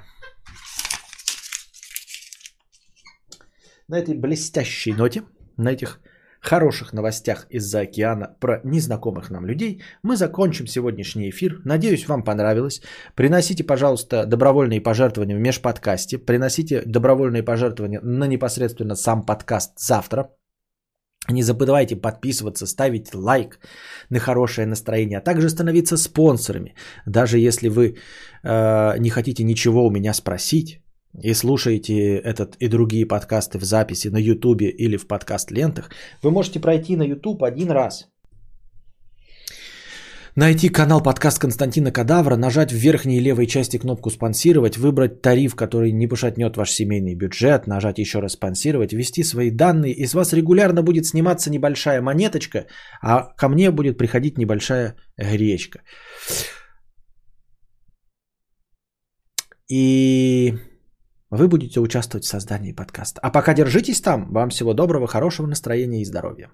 На этой блестящей ноте, на этих хороших новостях из-за океана про незнакомых нам людей, мы закончим сегодняшний эфир. Надеюсь, вам понравилось. Приносите, пожалуйста, добровольные пожертвования в межподкасте. Приносите добровольные пожертвования на непосредственно сам подкаст завтра. Не забывайте подписываться, ставить лайк на хорошее настроение, а также становиться спонсорами. Даже если вы э, не хотите ничего у меня спросить, и слушаете этот и другие подкасты в записи на YouTube или в подкаст-лентах, вы можете пройти на YouTube один раз найти канал подкаст Константина Кадавра, нажать в верхней левой части кнопку «Спонсировать», выбрать тариф, который не пошатнет ваш семейный бюджет, нажать еще раз «Спонсировать», ввести свои данные, и с вас регулярно будет сниматься небольшая монеточка, а ко мне будет приходить небольшая гречка. И вы будете участвовать в создании подкаста. А пока держитесь там. Вам всего доброго, хорошего настроения и здоровья.